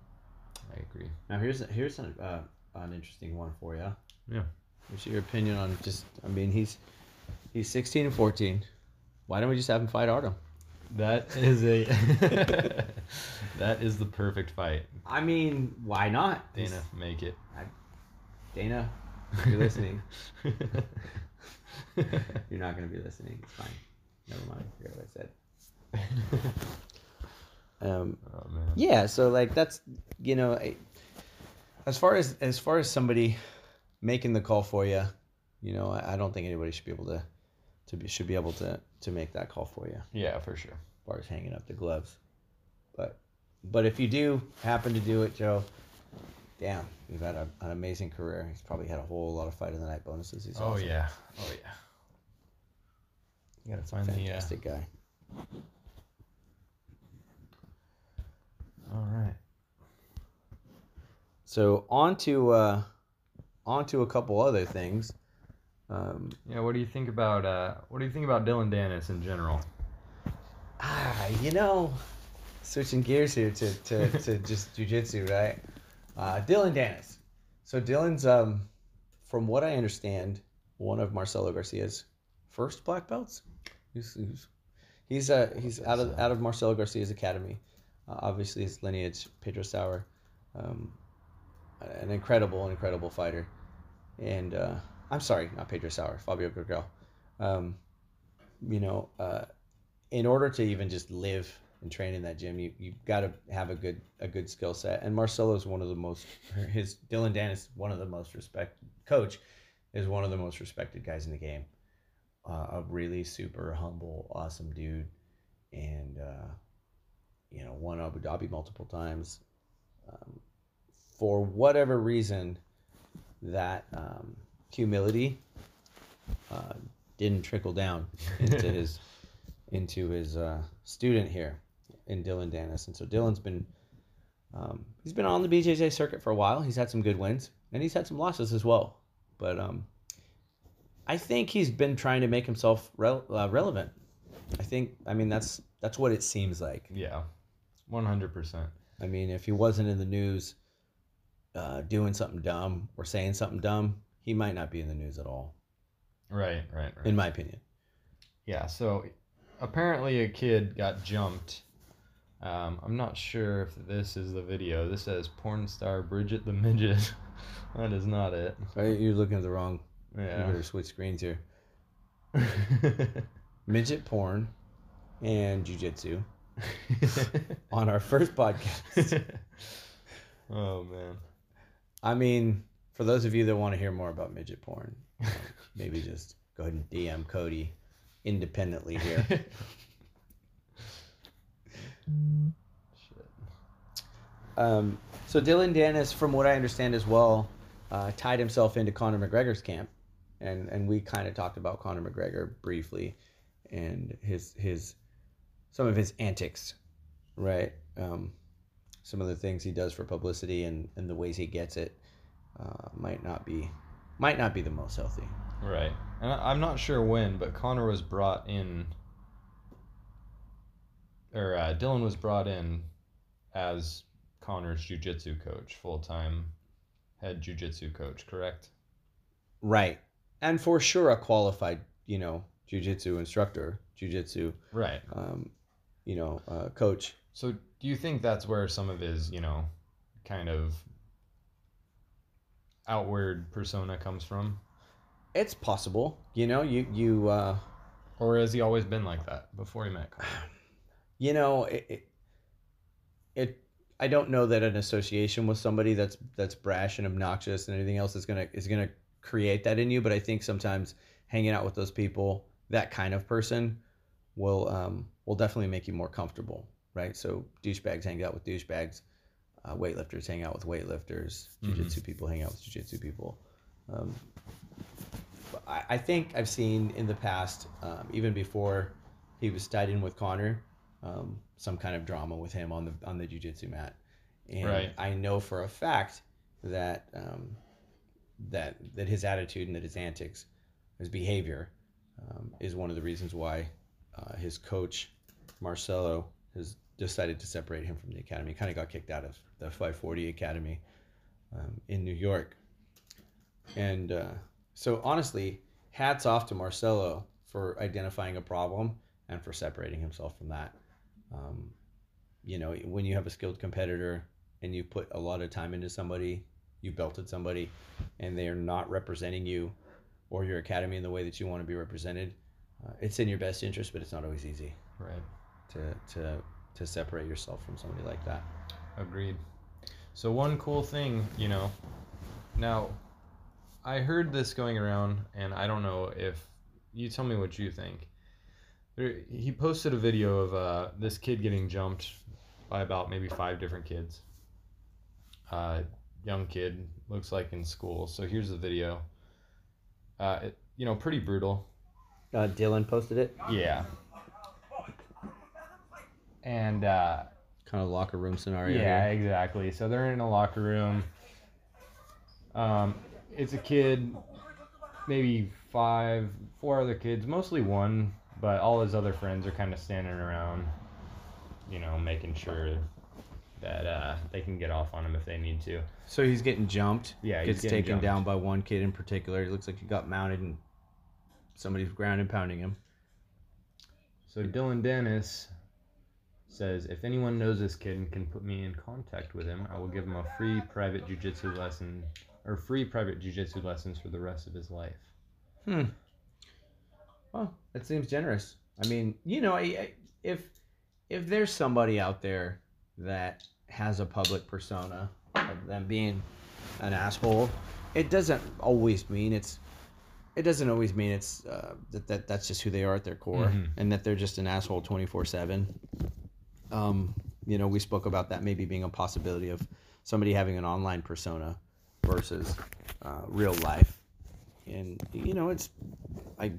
i agree Now here's here's an uh, an interesting one for you. Yeah. What's your opinion on just? I mean, he's he's 16 and 14. Why don't we just have him fight Artem? that is a <laughs> that is the perfect fight I mean, why not? dana make it Dana, you're listening. <laughs> You're not gonna be listening. It's fine. Never mind. Forget what I said. <laughs> Um, oh yeah. So like that's you know, I- as far as as far as somebody making the call for you, you know, I, I don't think anybody should be able to to be should be able to to make that call for you yeah for sure As far as hanging up the gloves. But but if you do happen to do it, Joe, damn, you've had a, an amazing career. He's probably had a whole lot of fight of the night bonuses. He's oh awesome. yeah oh yeah you gotta find the uh, guy. All right So on to uh, on to a couple other things. Um, yeah what do you think about uh what do you think about dillon danis in general ah, you know, switching gears here to, to, to <laughs> just jujitsu, right? Uh, Dillon Danis. So Dillon's, um, from what I understand, one of Marcelo Garcia's first black belts. He's he's he's, uh, he's out of out of Marcelo Garcia's academy. Uh, obviously, his lineage, Pedro Sauer, um, an incredible, incredible fighter. And uh, I'm sorry, not Pedro Sauer, Fabio Gurgel. Um, you know, uh, in order to even just live and train in that gym, you you've got to have a good a good skill set. And Marcelo is one of the most his Dylan Dan is one of the most respected coach is one of the most respected guys in the game. Uh, a really super humble, awesome dude, and uh, you know won Abu Dhabi multiple times. Um, for whatever reason, that um, humility uh, didn't trickle down into <laughs> his into his uh, student here in Dillon Danis. And so Dillon's been um, he's been on the BJJ circuit for a while. He's had some good wins and he's had some losses as well. But um, I think he's been trying to make himself rel- uh, relevant. I think I mean that's that's what it seems like. yeah 100% I mean, if he wasn't in the news uh, doing something dumb or saying something dumb, he might not be in the news at all, right right right in my opinion. Yeah, so apparently a kid got jumped. Um, I'm not sure if this is the video. This says porn star Bridget the Midget. <laughs> that is not it. Right, You're looking at the wrong. You Yeah. better switch screens here. <laughs> Midget porn and jujitsu <laughs> on our first podcast. <laughs> oh man. I mean, for those of you that want to hear more about midget porn, <laughs> maybe just go ahead and DM Cody independently here. Shit. Um, so Dillon Danis, from what I understand as well, uh, tied himself into Conor McGregor's camp, and and we kind of talked about Conor McGregor briefly, and his his some of his antics, right? Um, some of the things he does for publicity and, and the ways he gets it uh, might not be might not be the most healthy. Right. And I'm not sure when, but Conor was brought in, or uh, Dillon was brought in as Conor's jujitsu coach, full time head jujitsu coach, correct? Right, and for sure a qualified, you know, jujitsu instructor, jujitsu, Right. um, you know, uh, coach. So do you think that's where some of his, you know, kind of outward persona comes from? It's possible, you know, you you uh, Or has he always been like that before he met <sighs> you know it, it, it I don't know that an association with somebody that's that's brash and obnoxious and anything else is gonna is gonna create that in you. But I think sometimes hanging out with those people, that kind of person, will um, will definitely make you more comfortable, right? So douchebags hang out with douchebags, uh, weightlifters hang out with weightlifters, Mhm. jujitsu people hang out with jujitsu people. Um, I, I think I've seen in the past, um, even before he was tied in with Conor, um, some kind of drama with him on the on the jujitsu mat, and Right. I know for a fact that um, that that his attitude and that his antics, his behavior, um, is one of the reasons why uh, his coach Marcelo has decided to separate him from the academy. Kind of got kicked out of the 540 academy um, in New York, and uh, so honestly, hats off to Marcelo for identifying a problem and for separating himself from that. Um, you know, when you have a skilled competitor and you put a lot of time into somebody, you belted somebody, and they are not representing you or your academy in the way that you want to be represented, uh, it's in your best interest, but it's not always easy Right. To to to separate yourself from somebody like that. Agreed. So one cool thing, you know, now I heard this going around, and I don't know if you tell me what you think. There, he posted a video of uh, this kid getting jumped by about maybe five different kids. Uh, young kid looks like in school. So here's the video. Uh, it, you know, pretty brutal. Uh, Dillon posted it. Yeah. And uh, Kind of locker room scenario. yeah, here. exactly. So they're in a locker room. Um, it's a kid, maybe five, four other kids, mostly one, but all his other friends are kind of standing around, you know, making sure that uh, they can get off on him if they need to. So he's getting jumped. Yeah, he's gets taken jumped. down by one kid in particular. It looks like he got mounted and somebody's ground and pounding him. So Dillon Danis says, if anyone knows this kid and can put me in contact with him, I will give him a free private jujitsu lesson or free private jujitsu lessons for the rest of his life. Hmm. Well, that seems generous. I mean, you know, I, I, if if there's somebody out there that has a public persona of them being an asshole, it doesn't always mean it's. It doesn't always mean it's uh, that, that that's just who they are at their core, Mhm. and that they're just an asshole twenty four seven. Um, you know, we spoke about that maybe being a possibility of somebody having an online persona versus uh, real life, and you know, it's I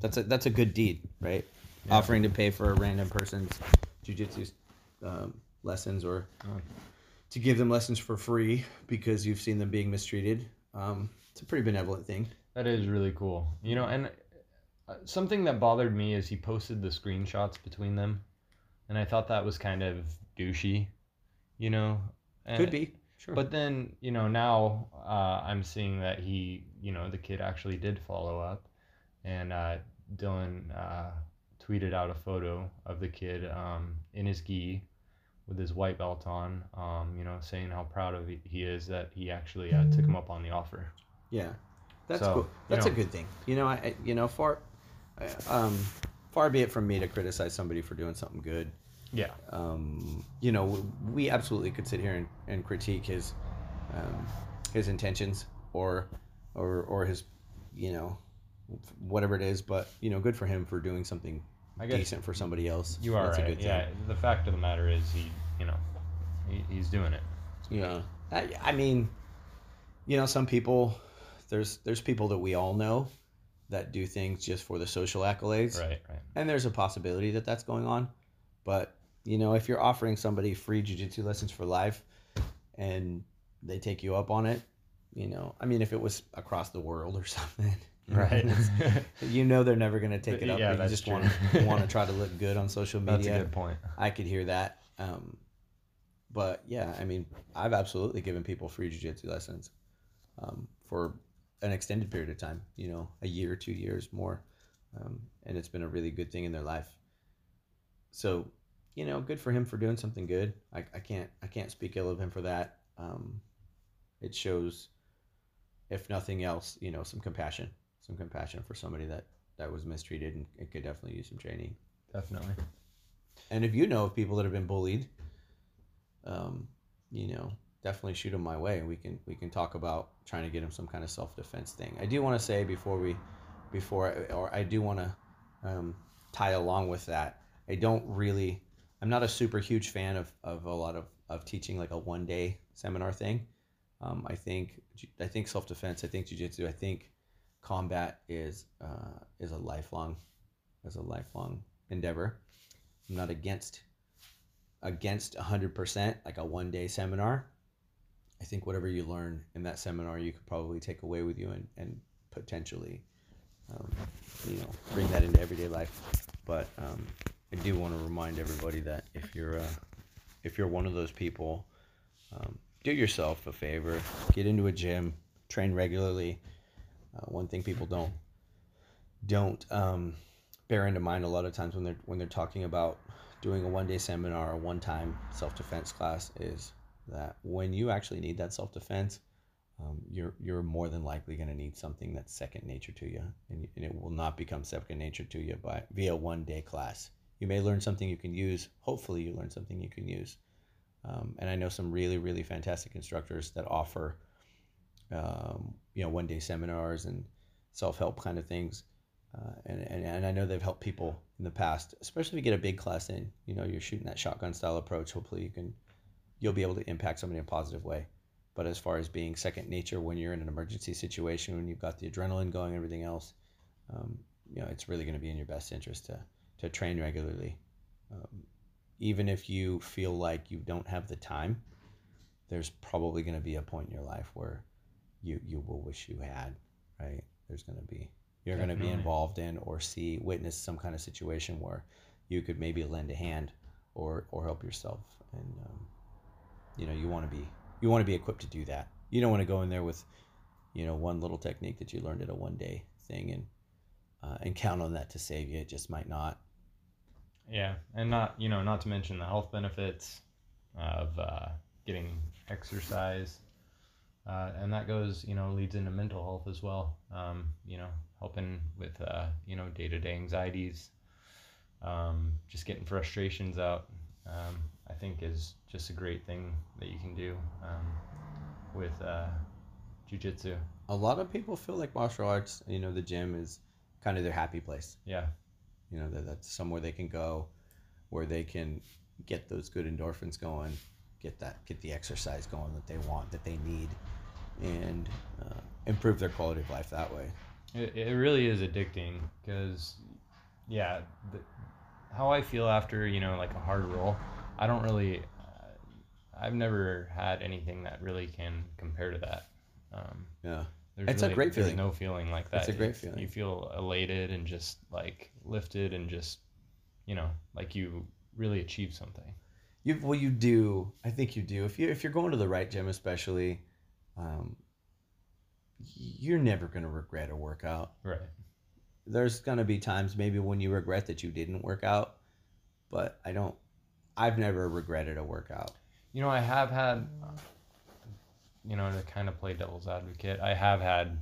that's a that's a good deed, right? Yeah. Offering to pay for a random person's jujitsu um, lessons or Oh. to give them lessons for free because you've seen them being mistreated. Um, it's a pretty benevolent thing. That is really cool. You know, and uh, something that bothered me is he posted the screenshots between them, and I thought that was kind of douchey. You know, and, Could be, sure. But then, you know, now uh, I'm seeing that he, you know, the kid actually did follow up, and uh, Dillon uh, tweeted out a photo of the kid um, in his gi with his white belt on, um, you know, saying how proud of he- is that he actually uh, took him up on the offer. yeah, that's So, cool. you That's a good thing. You know, I I- you know far, um, far be it from me to criticize somebody for doing something good. Yeah. um, you know, we absolutely could sit here and, and critique his um, his intentions or or or his you know whatever it is, but you know, good for him for doing something I guess decent for somebody else. You are That's a right. good thing. Yeah. The fact of the matter is, he, you know, he, he's doing it. Yeah. I, I mean, you know, some people there's there's people that we all know that do things just for the social accolades. Right. Right. and there's a possibility that that's going on but you know if you're offering somebody free jiu-jitsu lessons for life and they take you up on it you know i mean if it was across the world or <laughs> something Right. <laughs> you know they're never going to take it up Yeah, you just want to want to try to look good on social media. That's a good point. i could hear that um, but yeah i mean i've absolutely given people free jiu-jitsu lessons um, for an extended period of time you know a year two years more um, and it's been a really good thing in their life so you know good for him for doing something good i, I can't i can't speak ill of him for that um, it shows if nothing else you know some compassion some compassion for somebody that that was mistreated and it could definitely use some training Definitely. and if you know of people that have been bullied, um, you know, definitely shoot them my way. We can we can talk about trying to get them some kind of self defense thing. I do want to say before we, before or I do want to um, tie along with that. I don't really. I'm not a super huge fan of, of a lot of, of teaching like a one day seminar thing. Um, I think I think self defense. I think jujitsu. I think combat is uh, is a lifelong is a lifelong endeavor. I'm not against against 100% like a one day seminar. I think whatever you learn in that seminar, you could probably take away with you and, and potentially um, you know, bring that into everyday life. But um, I do want to remind everybody that if you're uh, if you're one of those people, um, do yourself a favor, get into a gym, train regularly. Uh, one thing people don't don't um, bear into mind a lot of times when they're when they're talking about doing a one day seminar, a one time self defense class is that when you actually need that self defense, um, you're you're more than likely going to need something that's second nature to you, and, and it will not become second nature to you by via one day class. You may learn something you can use. Hopefully, you learn something you can use. Um, and I know some really really fantastic instructors that offer, um, you know, one day seminars and self help kind of things. Uh, and, and, and I know they've helped people in the past, especially if you get a big class in. You know, you're shooting that shotgun style approach. Hopefully, you can you'll be able to impact somebody in a positive way. But as far as being second nature when you're in an emergency situation, when you've got the adrenaline going, everything else, um, you know, it's really going to be in your best interest to to train regularly. Um, even if you feel like you don't have the time, there's probably going to be a point in your life where you you will wish you had. Right? There's going to be you're going to be involved in or see witness some kind of situation where you could maybe lend a hand or or help yourself and um, you know you want to be you want to be equipped to do that you don't want to go in there with you know one little technique that you learned at a one day thing and uh, and count on that to save you it just might not yeah and not you know not to mention the health benefits of uh, getting exercise uh, and that goes you know leads into mental health as well um, you know helping with uh, you know day-to-day anxieties um, just getting frustrations out um, i think is just a great thing that you can do um, with uh, jiu-jitsu a lot of people feel like martial arts you know the gym is kind of their happy place. Yeah you know that that's somewhere they can go where they can get those good endorphins going get that get the exercise going that they want that they need and uh, improve their quality of life that way. It, it really is addicting because yeah the, how i feel after you know like a hard roll i don't really uh, i've never had anything that really can compare to that um, yeah there's It's a really- great there's feeling. no feeling like that It's a great feeling. you feel elated and just like lifted and just you know like you really achieved something. You well you do i think you do. If you if you're going to the right gym especially um, you're never going to regret a workout. Right. There's going to be times maybe when you regret that you didn't work out but i don't i've never regretted a workout. You know, I have had, you know, to kind of play devil's advocate, I have had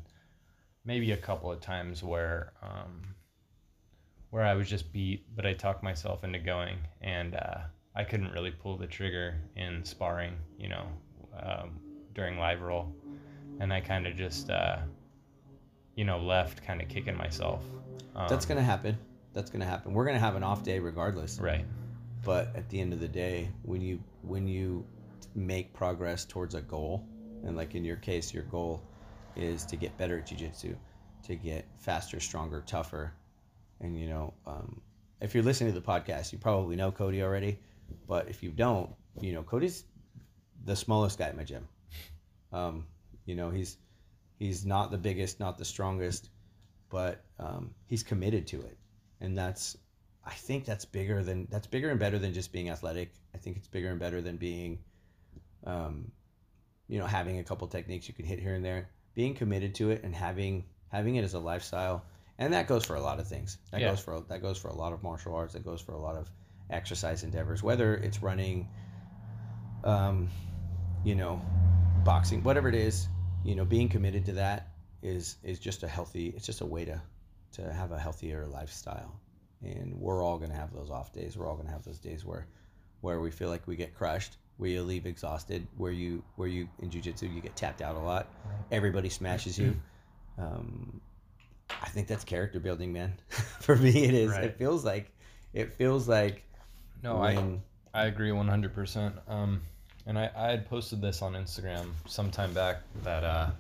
maybe a couple of times where, um, where I was just beat, but I talked myself into going, and uh, I couldn't really pull the trigger in sparring, you know, um, during live roll, and I kind of just, uh, you know, left, kind of kicking myself. Um, that's going to happen that's going to happen we're going to have an off day regardless right. but at the end of the day when you when you make progress towards a goal and like in your case your goal is to get better at jiu-jitsu to get faster stronger tougher. And you know um, if you're listening to the podcast you probably know cody already. But if you don't you know cody's the smallest guy at my gym. Um, you know he's he's not the biggest not the strongest but um, he's committed to it. And that's I think that's bigger than that's bigger and better than just being athletic. I think it's bigger and better than being, um, you know, having a couple techniques you can hit here and there. Being committed to it and having having it as a lifestyle, and that goes for a lot of things. That Yeah. goes for that goes for a lot of martial arts. That goes for a lot of exercise endeavors. Whether it's running, um, you know, boxing, whatever it is, you know, being committed to that is is just a healthy. It's just a way to to have a healthier lifestyle and we're all going to have those off days we're all going to have those days where where we feel like we get crushed where you leave exhausted where you where you in jiu-jitsu you get tapped out a lot. Everybody smashes you. <clears throat> Um, i think that's character building man. <laughs> For me it is. Right. it feels like it feels like No, I, when I agree 100%. Um, and I, I had posted this on Instagram some time back that, uh,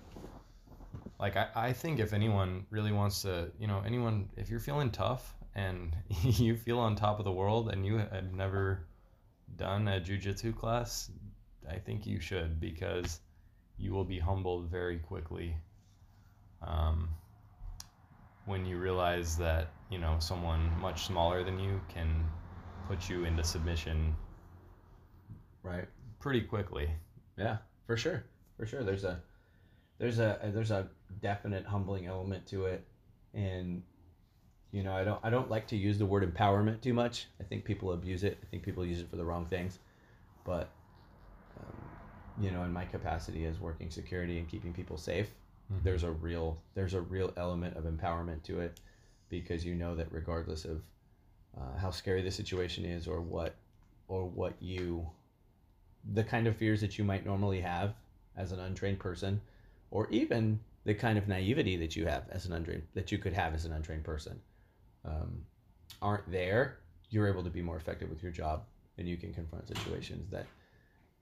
like, I, I think if anyone really wants to, you know, anyone, if you're feeling tough and <laughs> you feel on top of the world and you had never done a jujitsu class, I think you should because you will be humbled very quickly. Um, when you realize that you know someone much smaller than you can put you into submission Right. pretty quickly. Yeah, for sure, for sure. There's a there's a there's a definite humbling element to it, and you know I don't I don't like to use the word empowerment too much. I think people abuse it. I think people use it for the wrong things, but um, you know, in my capacity as working security and keeping people safe, Mhm. there's a real there's a real element of empowerment to it, because you know that regardless of uh, how scary the situation is or what or what you the kind of fears that you might normally have as an untrained person or even the kind of naivety that you have as an untrained that you could have as an untrained person um, aren't there you're able to be more effective with your job and you can confront situations that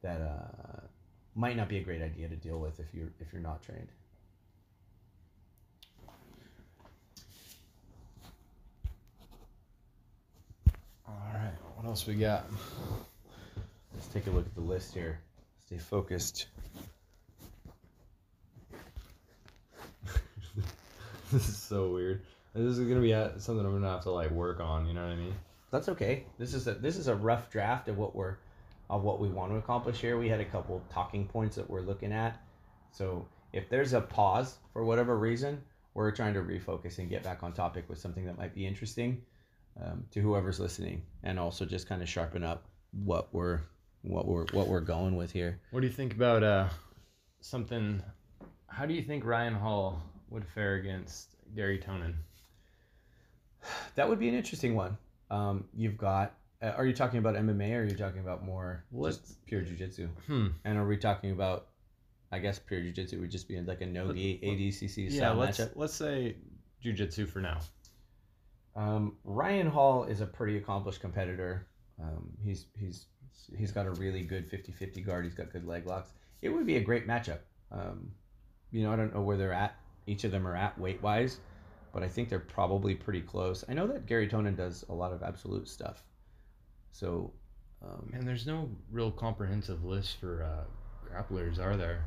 that uh, might not be a great idea to deal with if you're if you're not trained All right, what else we got? let's take a look at the list here stay focused <laughs> this is so weird. This is gonna be uh, something I'm gonna have to like work on. You know what I mean? that's okay. This is a this is a rough draft of what we're of what we want to accomplish here. We had a couple talking points that we're looking at. So if there's a pause for whatever reason, we're trying to refocus and get back on topic with something that might be interesting um, to whoever's listening, and also just kind of sharpen up what we're what we're what we're going with here. What do you think about uh something? How do you think Ryan Hall would fare against Garry Tonon? That would be an interesting one. Um, you've got. Uh, are you talking about MMA or are you talking about more Let's- just pure jujitsu? Hmm. And are we talking about? I guess pure jujitsu would just be like a no gi ADCC Yeah. style Let's matchup. let's say jujitsu for now. Um, Ryan Hall is a pretty accomplished competitor. Um, he's he's he's got a really good 50-50 guard. He's got good leg locks. It would be a great matchup. Um, you know, I don't know where they're at. Each of them are at weight wise, but I think they're probably pretty close. I know that Garry Tonon does a lot of absolute stuff. So, um, Man, there's no real comprehensive list for uh, grapplers, are there?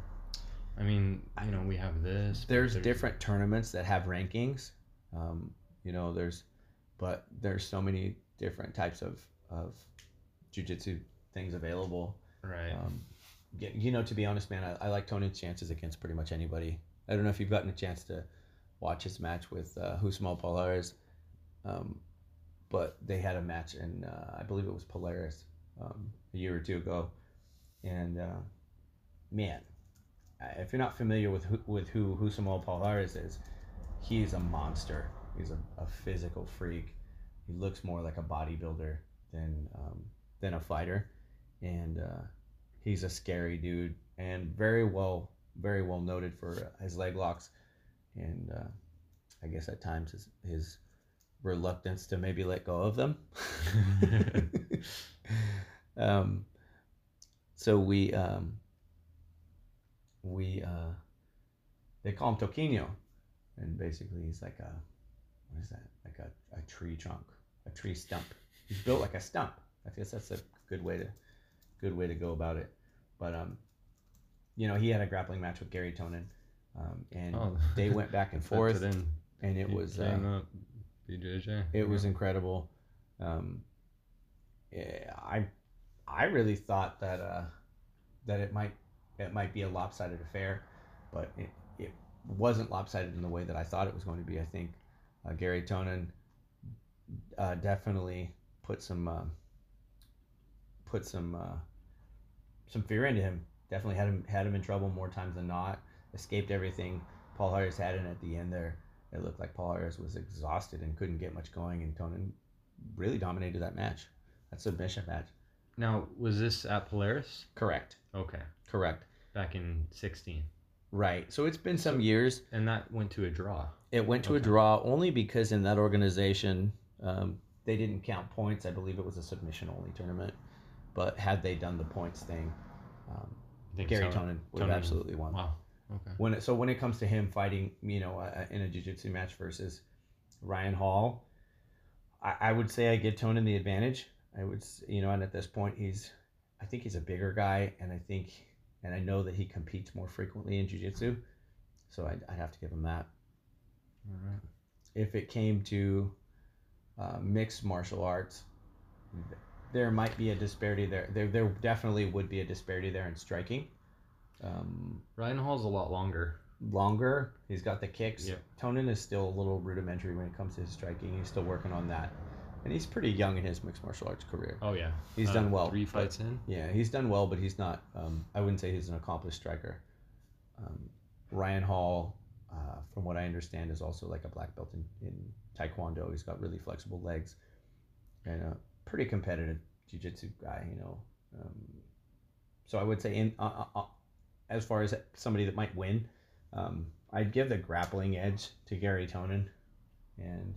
I mean, you know, we have this. but there's different tournaments that have rankings. Um, you know, there's, but there's so many different types of of jujitsu things available. right. Um, you know, to be honest, man, I, I like Tonon's chances against pretty much anybody. I don't know if you've gotten a chance to watch his match with uh, Rousimar Palhares, um, but they had a match, and uh, I believe it was Polaris um, a year or two ago. And uh, man, if you're not familiar with who, with who Rousimar Palhares is, he's a monster. He's a, a physical freak. He looks more like a bodybuilder than um, than a fighter, and uh, he's a scary dude and very well very well noted for his leg locks and uh, i guess at times his, his reluctance to maybe let go of them. <laughs> Um, so we um, we uh, they call him toquinho. And basically he's like a what is that? Like a, a tree trunk a tree stump. He's built like a stump. I guess that's a good way to good way to go about it. But um, you know, he had a grappling match with Garry Tonon, um, and Oh. they <laughs> went back and forth, it and it He was uh, BJJ. it was incredible. Um, yeah, I I really thought that uh, that it might it might be a lopsided affair, but it, it wasn't lopsided in the way that I thought it was going to be. I think uh, Garry Tonon uh, definitely put some um put some uh, some fear into him. Definitely had him had him in trouble more times than not. Escaped everything Palhares had, and at the end there, it looked like Palhares was exhausted and couldn't get much going, and Tonon really dominated that match, that submission match. Now, was this at Polaris? Correct. Okay, Correct. back in 16. Right. So it's been some So- years. And that went to a draw. It went to a draw only because in that organization, um, they didn't count points. I believe it was a submission only tournament. But had they done the points thing, um, Gary. Tonon would have absolutely won. Wow. Okay. When it, so when it comes to him fighting, you know, uh, in a jiu-jitsu match versus Ryan Hall, I, I would say I give Tonon the advantage. I would, you know, and at this point he's, I think he's a bigger guy, and I think, and I know that he competes more frequently in jiu-jitsu, so I'd, I'd have to give him that. All right. if it came to uh, mixed martial arts, there might be a disparity there. There, there definitely would be a disparity there in striking. Um, Ryan Hall's a lot longer. longer, he's got the kicks. Yeah. Tonon is still a little rudimentary when it comes to his striking. He's still working on that, and he's pretty young in his mixed martial arts career. Oh yeah, He's Uh, done well. Three but- in. Yeah, he's done well, but he's not. Um, I wouldn't say he's an accomplished striker. Um, Ryan Hall, uh, from what I understand, is also like a black belt in, in Taekwondo. He's got really flexible legs, and a pretty competitive jiu-jitsu guy. You know, um, so I would say in uh, uh, uh, as far as somebody that might win, um, I'd give the grappling edge to Garry Tonon, and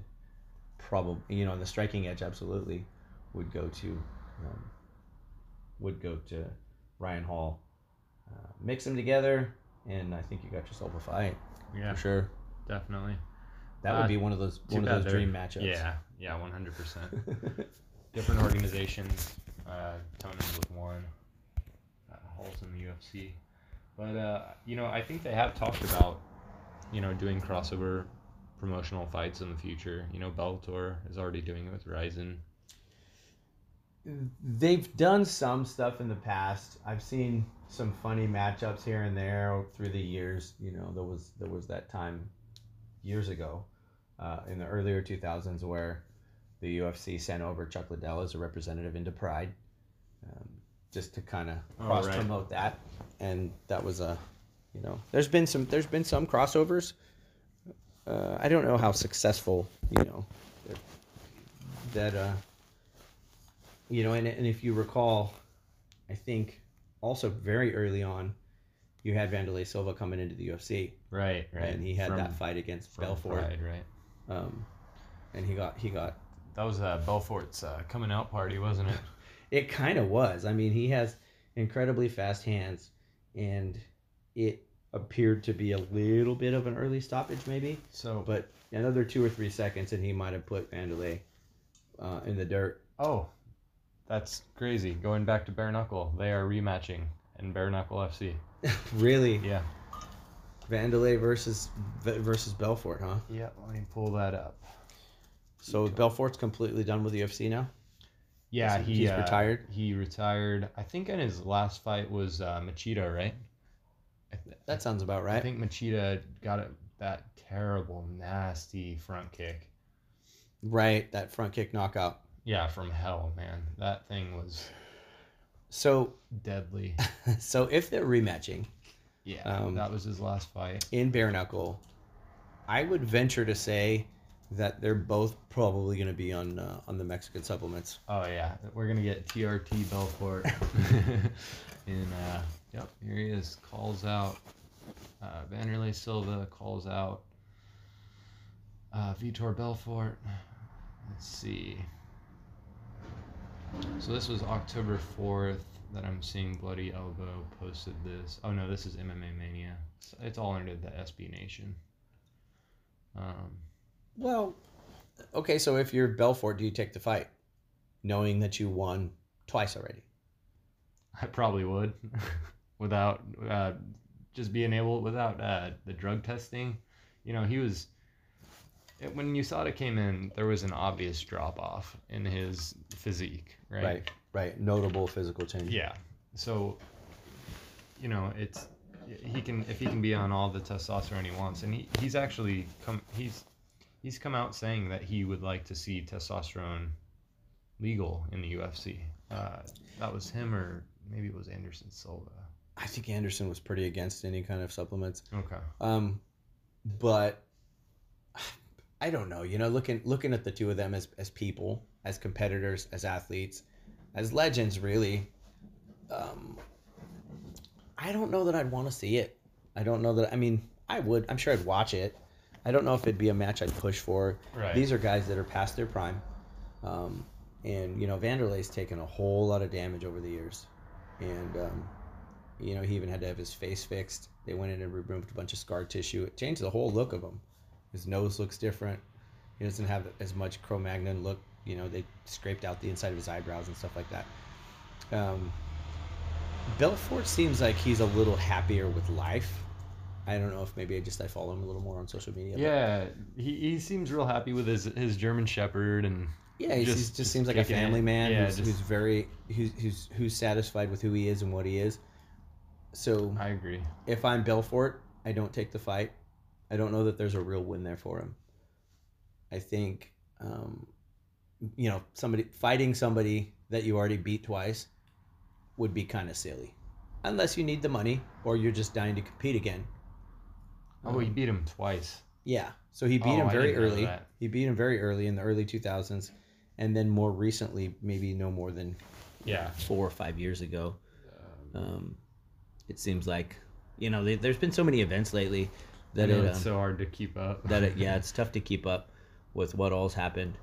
probably you know the striking edge absolutely would go to um, would go to Ryan Hall. Uh, mix them together, and I think you got yourself a fight Yeah, for sure. definitely. That Uh, would be one of those one of those dream matchups. Yeah, yeah, one hundred percent. <laughs> Different organizations. Uh, Tonon's with one. Uh, Hall's in the UFC, but uh, you know, I think they have talked about, you know, doing crossover promotional fights in the future. You know, Bellator is already doing it with Rizin. They've done some stuff in the past. I've seen some funny matchups here and there through the years. You know, there was there was that time years ago uh, in the earlier 2000s where the UFC sent over Chuck Liddell as a representative into Pride, um, just to kind of Oh, cross right. promote that, and that was a, you know, there's been some there's been some crossovers. Uh, I don't know how successful, you know, that uh, you know, and, and if you recall, I think also very early on, you had Vanderlei Silva coming into the UFC, Right, right. and he had From- that fight against Belfort, Pride, right. um, and he got he got. That was uh, Belfort's uh, coming out party, wasn't it? <laughs> It kind of was. I mean, he has incredibly fast hands, and it appeared to be a little bit of an early stoppage, maybe, So, but another two or three seconds, and he might have put Vanderlei uh, in the dirt. oh, that's crazy. Going back to Bare Knuckle, they are rematching in Bare Knuckle FC. <laughs> really, Yeah. Vanderlei versus versus Belfort, huh? Yeah, let me pull that up. So Belfort's completely done with the UFC now. Yeah, He's- he he's uh, retired? He retired. I think in his last fight was uh, Machida, right? Th- That sounds about right. I think Machida got it, that terrible, nasty front kick. right, that front kick knockout. Yeah, from hell, man. That thing was So, deadly. <laughs> so if they're rematching Yeah, Um, that was his last fight. in bare knuckle, I would venture to say that they're both probably going to be on uh, on the Mexican supplements. Oh yeah, we're gonna get TRT Belfort. <laughs> in uh, yep, here he is. Calls out. Uh, Vanderlei Silva calls out. Uh, Vitor Belfort. Let's see. So this was October fourth that I'm seeing Bloody Elbow posted this. Oh no, this is MMA Mania. It's, it's all under the SB Nation. Um, Well, okay, so if you're Belfort, do you take the fight, knowing that you won twice already? I probably would, <laughs> without uh, just being able without uh, the drug testing. You know, he was it, when USADA came in, there was an obvious drop off in his physique, right? Right, right. Notable physical change. Yeah. So, you know, it's he can if he can be on all the testosterone he wants, and he, he's actually come he's he's come out saying that he would like to see testosterone legal in the UFC. Uh, that was him, or maybe it was Anderson Silva. I think Anderson was pretty against any kind of supplements. Okay. Um, but I don't know. You know, looking looking at the two of them as as people, as competitors, as athletes, as legends, really. Um, I don't know that I'd want to see it. I don't know that. I mean, I would. I'm sure I'd watch it. I don't know if it'd be a match I'd push for. Right. These are guys that are past their prime, um, and you know Vanderlei's taken a whole lot of damage over the years, and um, you know he even had to have his face fixed. They went in and removed a bunch of scar tissue. It changed the whole look of him. His nose looks different. He doesn't have as much Cro-Magnon look. You know they scraped out the inside of his eyebrows and stuff like that. Um, Belfort seems like he's a little happier with life. I don't know if maybe I just I follow him a little more on social media. but- Yeah, he, he seems real happy with his his German Shepherd and Yeah, he's, Just- just, seems like a it. family man Yeah, who's, just- who's very who's, who's who's satisfied with who he is and what he is. So I agree. if I'm Belfort, I don't take the fight. I don't know that there's a real win there for him. I think, um, you know, somebody fighting somebody that you already beat twice would be kind of silly, unless you need the money or you're just dying to compete again. Oh, he Um, beat him twice. yeah. So he beat Oh, him very early. He beat him very early in the early 2000s, and then more recently, maybe no more than Yeah. four or five years ago. Um, it seems like, you know, they, there's been so many events lately that it, it's um, so hard to keep up. that it, <laughs> yeah, it's tough to keep up with what all's happened.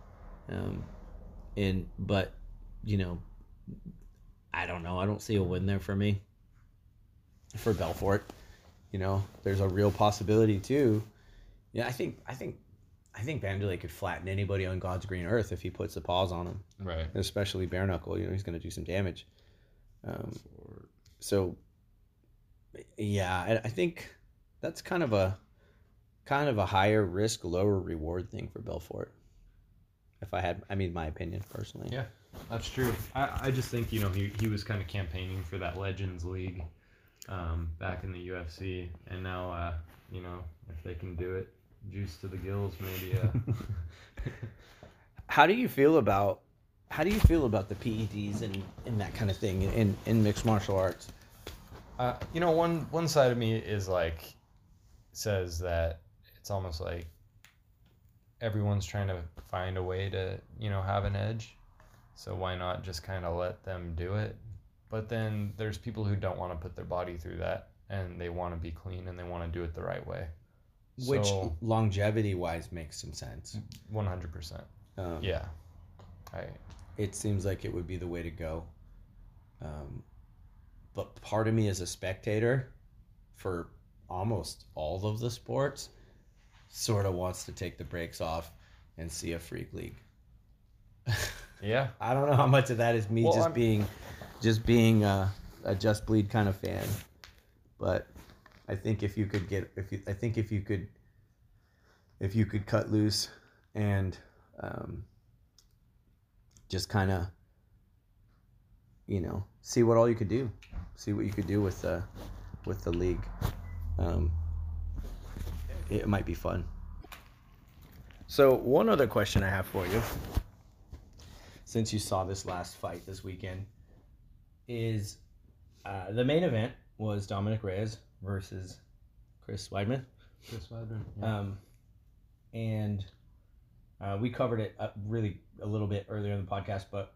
Um, and but, you know, I don't know. I don't see a win there for me. For Belfort, you know, there's a real possibility too. Yeah, I think I think I think Vanderlei could flatten anybody on God's green earth if he puts the paws on him, right. especially bare knuckle. You know, he's going to do some damage. Um, so yeah I, I think that's kind of a kind of a higher risk lower reward thing for belfort if i had i mean my opinion personally Yeah. That's true. I, I just think, you know, he, he was kind of campaigning for that Legends League um, back in the UFC. And now, uh, you know, if they can do it, juice to the gills, maybe. Uh, <laughs> how do you feel about how do you feel about the peds and, and that kind of thing in, in mixed martial arts Uh, you know, one one side of me is like says that it's almost like everyone's trying to find a way to you know have an edge, so why not just kind of let them do it? But then there's people who don't want to put their body through that, and they want to be clean and they want to do it the right way. which So- longevity wise makes some sense One hundred percent. um, Yeah. I it seems like it would be the way to go. Um, but part of me as a spectator for almost all of the sports sort of wants to take the brakes off and see a freak league. <laughs> yeah. I don't know how much of that is me Well, just I'm- being just being a, a just bleed kind of fan. But I think if you could get if you I think if you could if you could cut loose and um, just kind of you know see what all you could do. See what you could do with the with the league. Um, it might be fun. So one other question i have for you. Since you saw this last fight this weekend is uh, the main event was dominick reyes versus chris weidman Chris Weidman. um, and uh, we covered it uh, really a little bit earlier in the podcast. But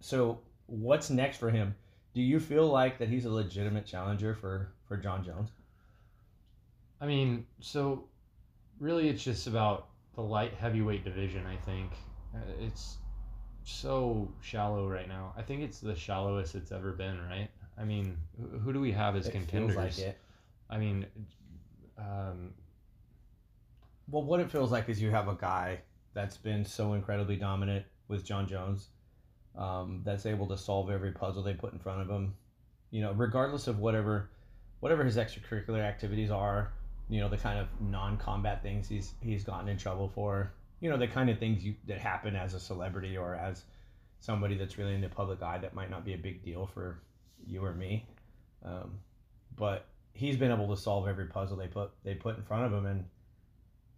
so, what's next for him? Do you feel like that he's a legitimate challenger for for John Jones? I mean, so really, it's just about the light heavyweight division. I think Uh, it's so shallow right now. I think it's the shallowest it's ever been. Right? I mean, who, do we have as It feels contenders? like it. I mean, um, Well, what it feels like is you have a guy that's been so incredibly dominant with John Jones, um, that's able to solve every puzzle they put in front of him. You know, regardless of whatever, whatever his extracurricular activities are. You know, the kind of non-combat things he's he's gotten in trouble for. You know, the kind of things you that happen as a celebrity or as somebody that's really in the public eye that might not be a big deal for you or me. Um, but he's been able to solve every puzzle they put they put in front of him, and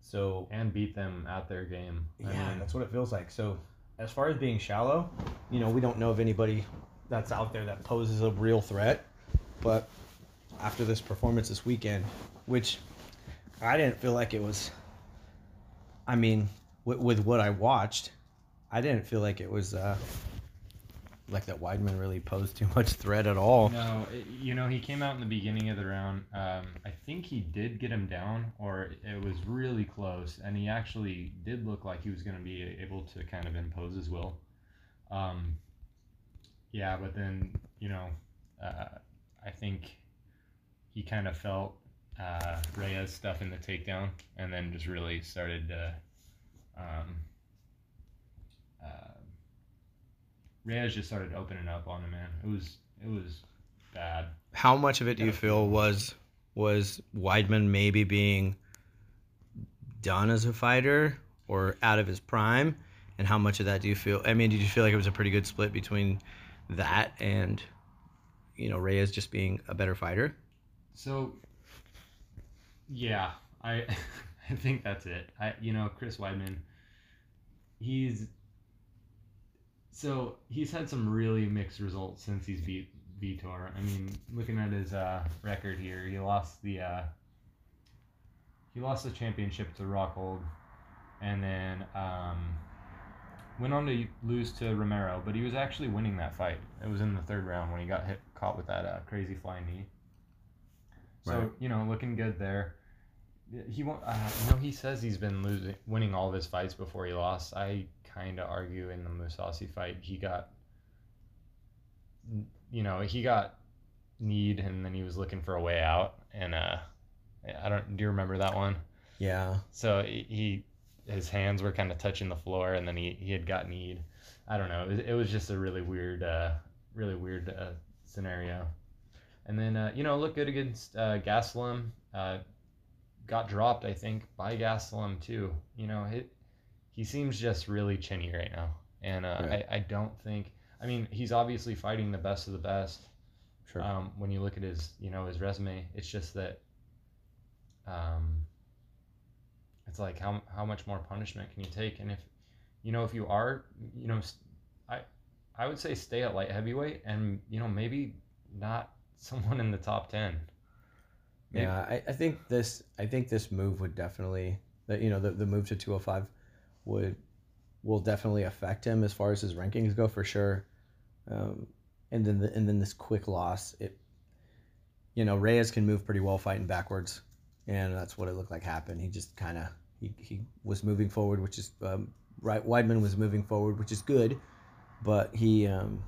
so and beat them at their game. I yeah, mean, that's what it feels like. So, as far as being shallow, you know, we don't know of anybody that's out there that poses a real threat. But after this performance this weekend, which I didn't feel like it was, I mean, with, with what I watched, I didn't feel like it was uh, like that Weidman really posed too much threat at all. No, it, you know, he came out in the beginning of the round. Um, I think he did get him down, or it was really close, and he actually did look like he was going to be able to kind of impose his will. Um, yeah, but then, you know, uh, I think he kind of felt uh, Reyes stuff in the takedown, and then just really started to. Um, uh, Reyes just started opening up on him, man. It was it was bad. How much of it do you feel was was Weidman maybe being done as a fighter or out of his prime? And how much of that do you feel? I mean, did you feel like it was a pretty good split between that and, you know, Reyes just being a better fighter? So, yeah, I <laughs> <laughs> I think that's it. I you know Chris Weidman, he's so he's had some really mixed results since he's beat Vitor. I mean, looking at his uh, record here, he lost the uh, he lost the championship to Rockhold, and then um, went on to lose to Romero. But he was actually winning that fight. It was in the third round when he got hit caught with that uh, crazy flying knee. So Right. you know, looking good there. He won't. Uh, you know, he says he's been losing, winning all of his fights before he lost. I kind of argue in the Mousasi fight, he got, you know, he got kneed, and then he was looking for a way out. And uh, I don't. Do you remember that one? Yeah. So he, his hands were kind of touching the floor, and then he, he had got kneed. I don't know. It was, it was just a really weird, uh, really weird uh, scenario. And then uh, you know, look good against uh, Gastelum. Uh, got dropped, I think, by Gastelum too. You know, it, he seems just really chinny right now, and uh, Right. I, I don't think. I mean, he's obviously fighting the best of the best. Sure. Um, when you look at his, you know, his resume, it's just that. Um, it's like how how much more punishment can you take? And if, you know, if you are, you know, I, I would say stay at light heavyweight, and you know maybe not <laughs> someone in the top ten. Maybe- Yeah, I, I think this I think this move would definitely that you know the, the move to 205 would will definitely affect him as far as his rankings go for sure. Um, and then the, and then this quick loss it you know Reyes can move pretty well fighting backwards and that's what it looked like happened. He just kind of he, he was moving forward which is um, right Weidman was moving forward which is good but he um,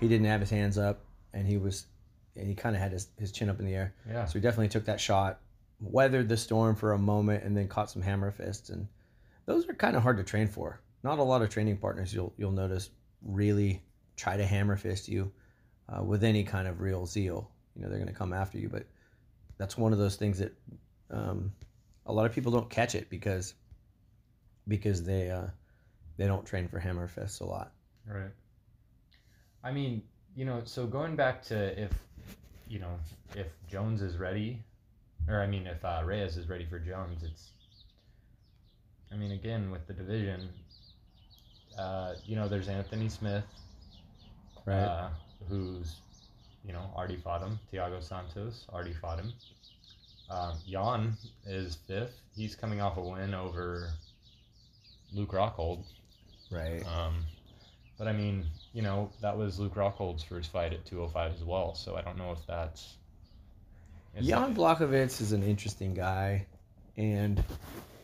he didn't have his hands up and he was and he kind of had his, his chin up in the air. Yeah. So he definitely took that shot, weathered the storm for a moment, and then caught some hammer fists. And those are kind of hard to train for. Not a lot of training partners you'll you'll notice really try to hammer fist you uh, with any kind of real zeal. You know they're going to come after you, but that's one of those things that um, a lot of people don't catch it because because they uh, they don't train for hammer fists a lot. Right. I mean, you know, so going back to if, you know, if Jones is ready, or I mean, if uh, Reyes is ready for Jones, it's. I mean, again, with the division, uh, you know, there's Anthony Smith, uh, who's, you know, already fought him. Thiago Santos already fought him. Um, Jan is fifth. He's coming off a win over Luke Rockhold. right. Um, but I mean, you know, that was Luke Rockhold's first fight at 205 as well. So I don't know if that's. Jan Blachowicz is an interesting guy, and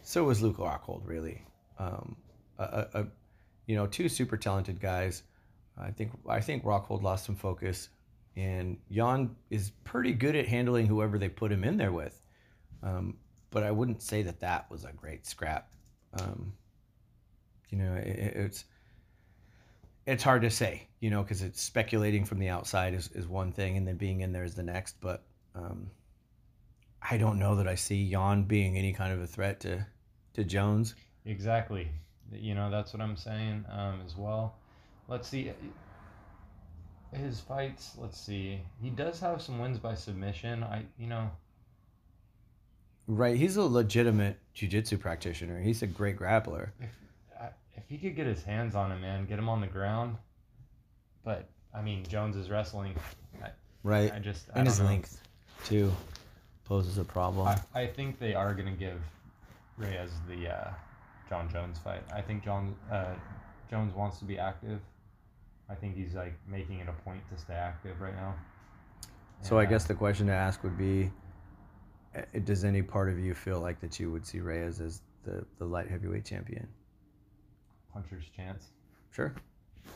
so was Luke Rockhold. Really, um, a, a, a, you know, two super talented guys. I think I think Rockhold lost some focus, and Jan is pretty good at handling whoever they put him in there with. Um, but I wouldn't say that that was a great scrap. Um, you know, it- it's it's hard to say, you know, because it's speculating from the outside is, is one thing, and then being in there is the next. But um, I don't know that I see Jan being any kind of a threat to to Jones. Exactly. You know, that's what I'm saying um, as well. Let's see. His fights, let's see. He does have some wins by submission. I, you know, Right, he's a legitimate jiu-jitsu practitioner. He's a great grappler. if if he could get his hands on him, man, get him on the ground. But I mean, Jones is wrestling. Right, I just I and his know. length too poses a problem. I, I think they are going to give Reyes the uh, John Jones fight. I think John uh, Jones wants to be active. I think he's like making it a point to stay active right now. so I uh, guess the question to ask would be: uh, Does any part of you feel like that you would see Reyes as the the light heavyweight champion? Puncher's chance. Sure,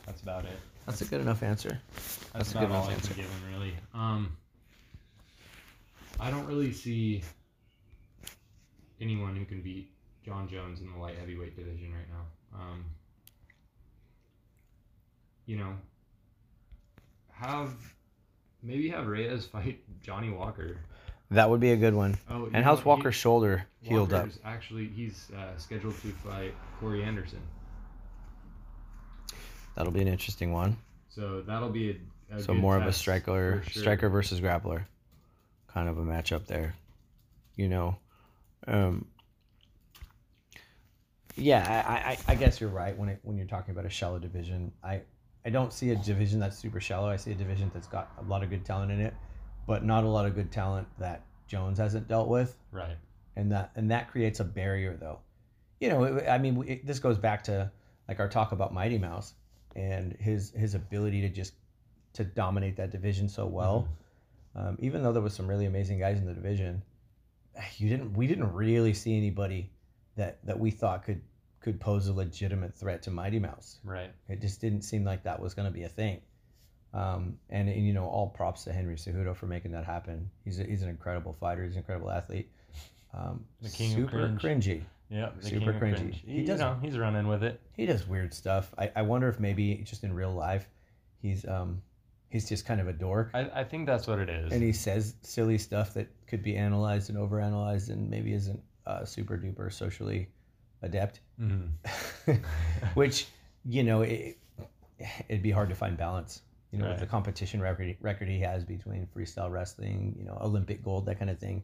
That's about it. that's a good enough answer. That's, That's a about good all enough I answer. can give him really. Um, I don't really see anyone who can beat John Jones in the light heavyweight division right now. Um, you know, have maybe have Reyes fight Johnny Walker. That would be a good one. Oh, And how's know, Walker's he- shoulder healed up? Walker's Actually, he's uh, scheduled to fight Corey Anderson. That'll be an interesting one. So that'll be a, a So more of a striker, sure. striker versus grappler, kind of a matchup there. You know, um, yeah, I, I, I guess you're right when it when you're talking about a shallow division. I I don't see a division that's super shallow. I see a division that's got a lot of good talent in it, but not a lot of good talent that Jones hasn't dealt with Right. and that and that creates a barrier though you know it, i mean it, this goes back to like our talk about mighty mouse and his his ability to just to dominate that division so well um, even though there was some really amazing guys in the division you didn't we didn't really see anybody that that we thought could could pose a legitimate threat to mighty mouse Right. it just didn't seem like that was going to be a thing. Um, and, and, you know, all props to Henry Cejudo for making that happen. He's, a, he's an incredible fighter. He's an incredible athlete. Um, The king of super cringe. cringy. Yeah. Super cringy. cringe. He He, you does- know, he's running with it. He does weird stuff. I, I wonder if maybe just in real life, he's um, he's just kind of a dork. I, I think that's what it is. and he says silly stuff that could be analyzed and overanalyzed and maybe isn't uh, super duper socially adept. Mhm. <laughs> <laughs> which you know it, it'd be hard to find balance you know with the competition record record he has between freestyle wrestling you know olympic gold that kind of thing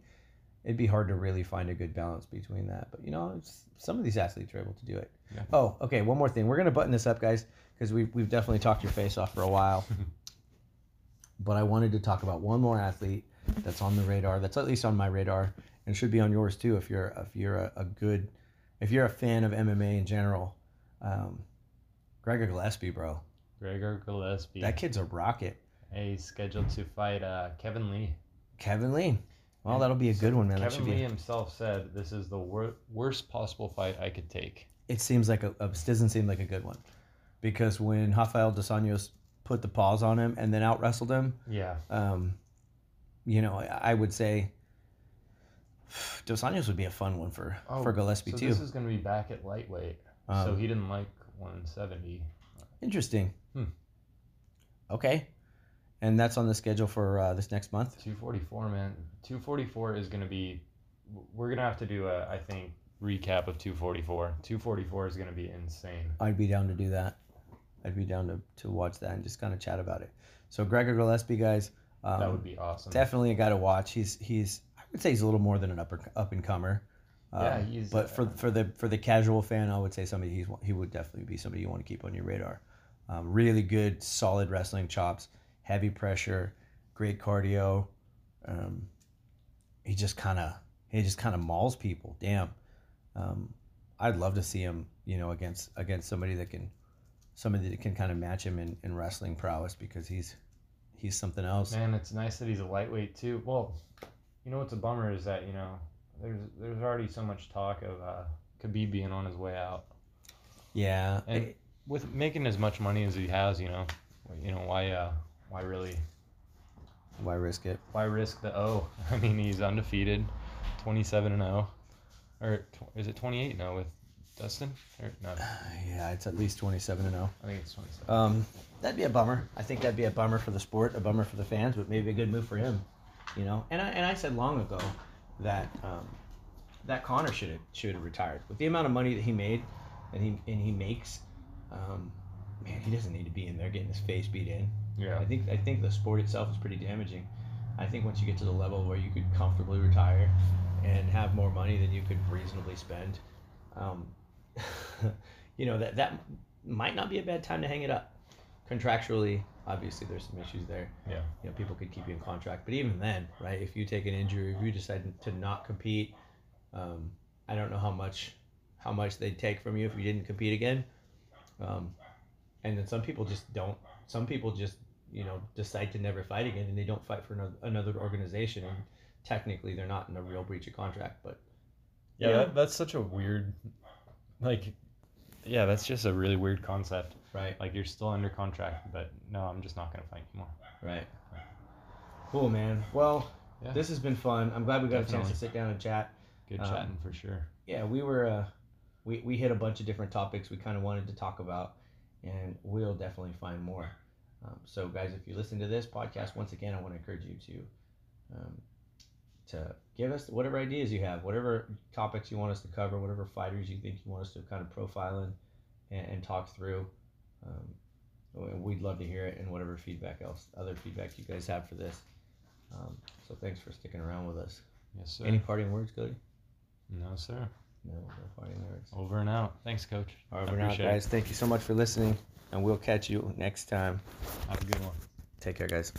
it'd be hard to really find a good balance between that but you know it's, some of these athletes are able to do it Yeah. oh okay one more thing we're gonna button this up guys because we've, we've definitely talked your face off for a while <laughs> but i wanted to talk about one more athlete that's on the radar that's at least on my radar and should be on yours too if you're if you're a, a good if you're a fan of mma in general um, Gregor Gillespie, bro. Gregor Gillespie. That kid's a rocket. He's scheduled to fight uh, Kevin Lee. Kevin Lee. Well, that'll be a good one, man. That should Kevin Lee be. himself said, "This is the wor- worst possible fight I could take." It seems like a, a doesn't seem like a good one, because when Rafael dos Anjos put the paws on him and then out wrestled him, Yeah. um, you know, I, I would say <sighs> Dos Anjos would be a fun one for for Gillespie Oh, so too. This is going to be back at lightweight. so Um, he didn't like 170. Interesting. Hmm. Okay, and that's on the schedule for uh, this next month. 244, man. 244 is going to be. We're going to have to do a, I think, recap of 244. 244 is going to be insane. I'd be down to do that. I'd be down to, to watch that and just kind of chat about it. So Gregor Gillespie, guys, um, that would be awesome. definitely a guy to watch. He's he's I would say he's a little more than an upper up and comer. Yeah, he's, But for uh, for the for the casual fan, I would say somebody he's he would definitely be somebody you want to keep on your radar. Um, really good, solid wrestling chops, heavy pressure, great cardio. Um, he just kind of he just kind of mauls people. Damn, um, I'd love to see him, you know, against against somebody that can somebody that can kind of match him in, in wrestling prowess because he's he's something else. Man, it's nice that he's a lightweight too. Well, you know what's a bummer is that you know there's there's already so much talk of uh, Khabib being on his way out, Yeah, and with making as much money as he has, you know, you know why uh why really why risk it? why risk the O? <laughs> I mean, he's undefeated, twenty seven and zero, or tw- is it twenty eight now with Dustin? Or no, Yeah, it's at least twenty seven and zero. I think it's twenty seven. Um, that'd be a bummer. I think that'd be a bummer for the sport, a bummer for the fans, but maybe a good move for him. You know, and I and I said long ago that um, that Conor should have should have retired with the amount of money that he made, and he and he makes. Um, man, he doesn't need to be in there getting his face beat in. Yeah, I think I think the sport itself is pretty damaging. I think once you get to the level where you could comfortably retire and have more money than you could reasonably spend, um, <laughs> you know that that might not be a bad time to hang it up. Contractually, obviously, there's some issues there. yeah, You know, people could keep you in contract, but even then, right? If you take an injury, if you decide to not compete, um, I don't know how much how much they'd take from you if you didn't compete again. Um, and then some people just don't. Some people just you know decide to never fight again, and they don't fight for another, another organization. And technically, they're not in a real breach of contract, but yeah. Yeah. That, that's such a weird, like, yeah, that's just a really weird concept. right, Like you're still under contract, but no, I'm just not gonna fight anymore. right. Cool, man. Well, Yeah. this has been fun. I'm glad we got a chance to sit down and chat. Good Um, chatting for sure. yeah, we were uh, we we hit a bunch of different topics we kind of wanted to talk about, and we'll definitely find more. Um, so, guys, if you listen to this podcast, once again, I want to encourage you to um, to give us whatever ideas you have, whatever topics you want us to cover, whatever fighters you think you want us to kind of profile in and, and talk through. Um, we'd love to hear it and whatever feedback else, other feedback you guys have for this. Um, so thanks for sticking around with us. Yes, sir. Any parting words, Cody? No, sir. No, no parting words. Over and out. Thanks, Coach. Over and out, appreciate it. guys. Thank you so much for listening, and we'll catch you next time. Have a good one. Take care, guys.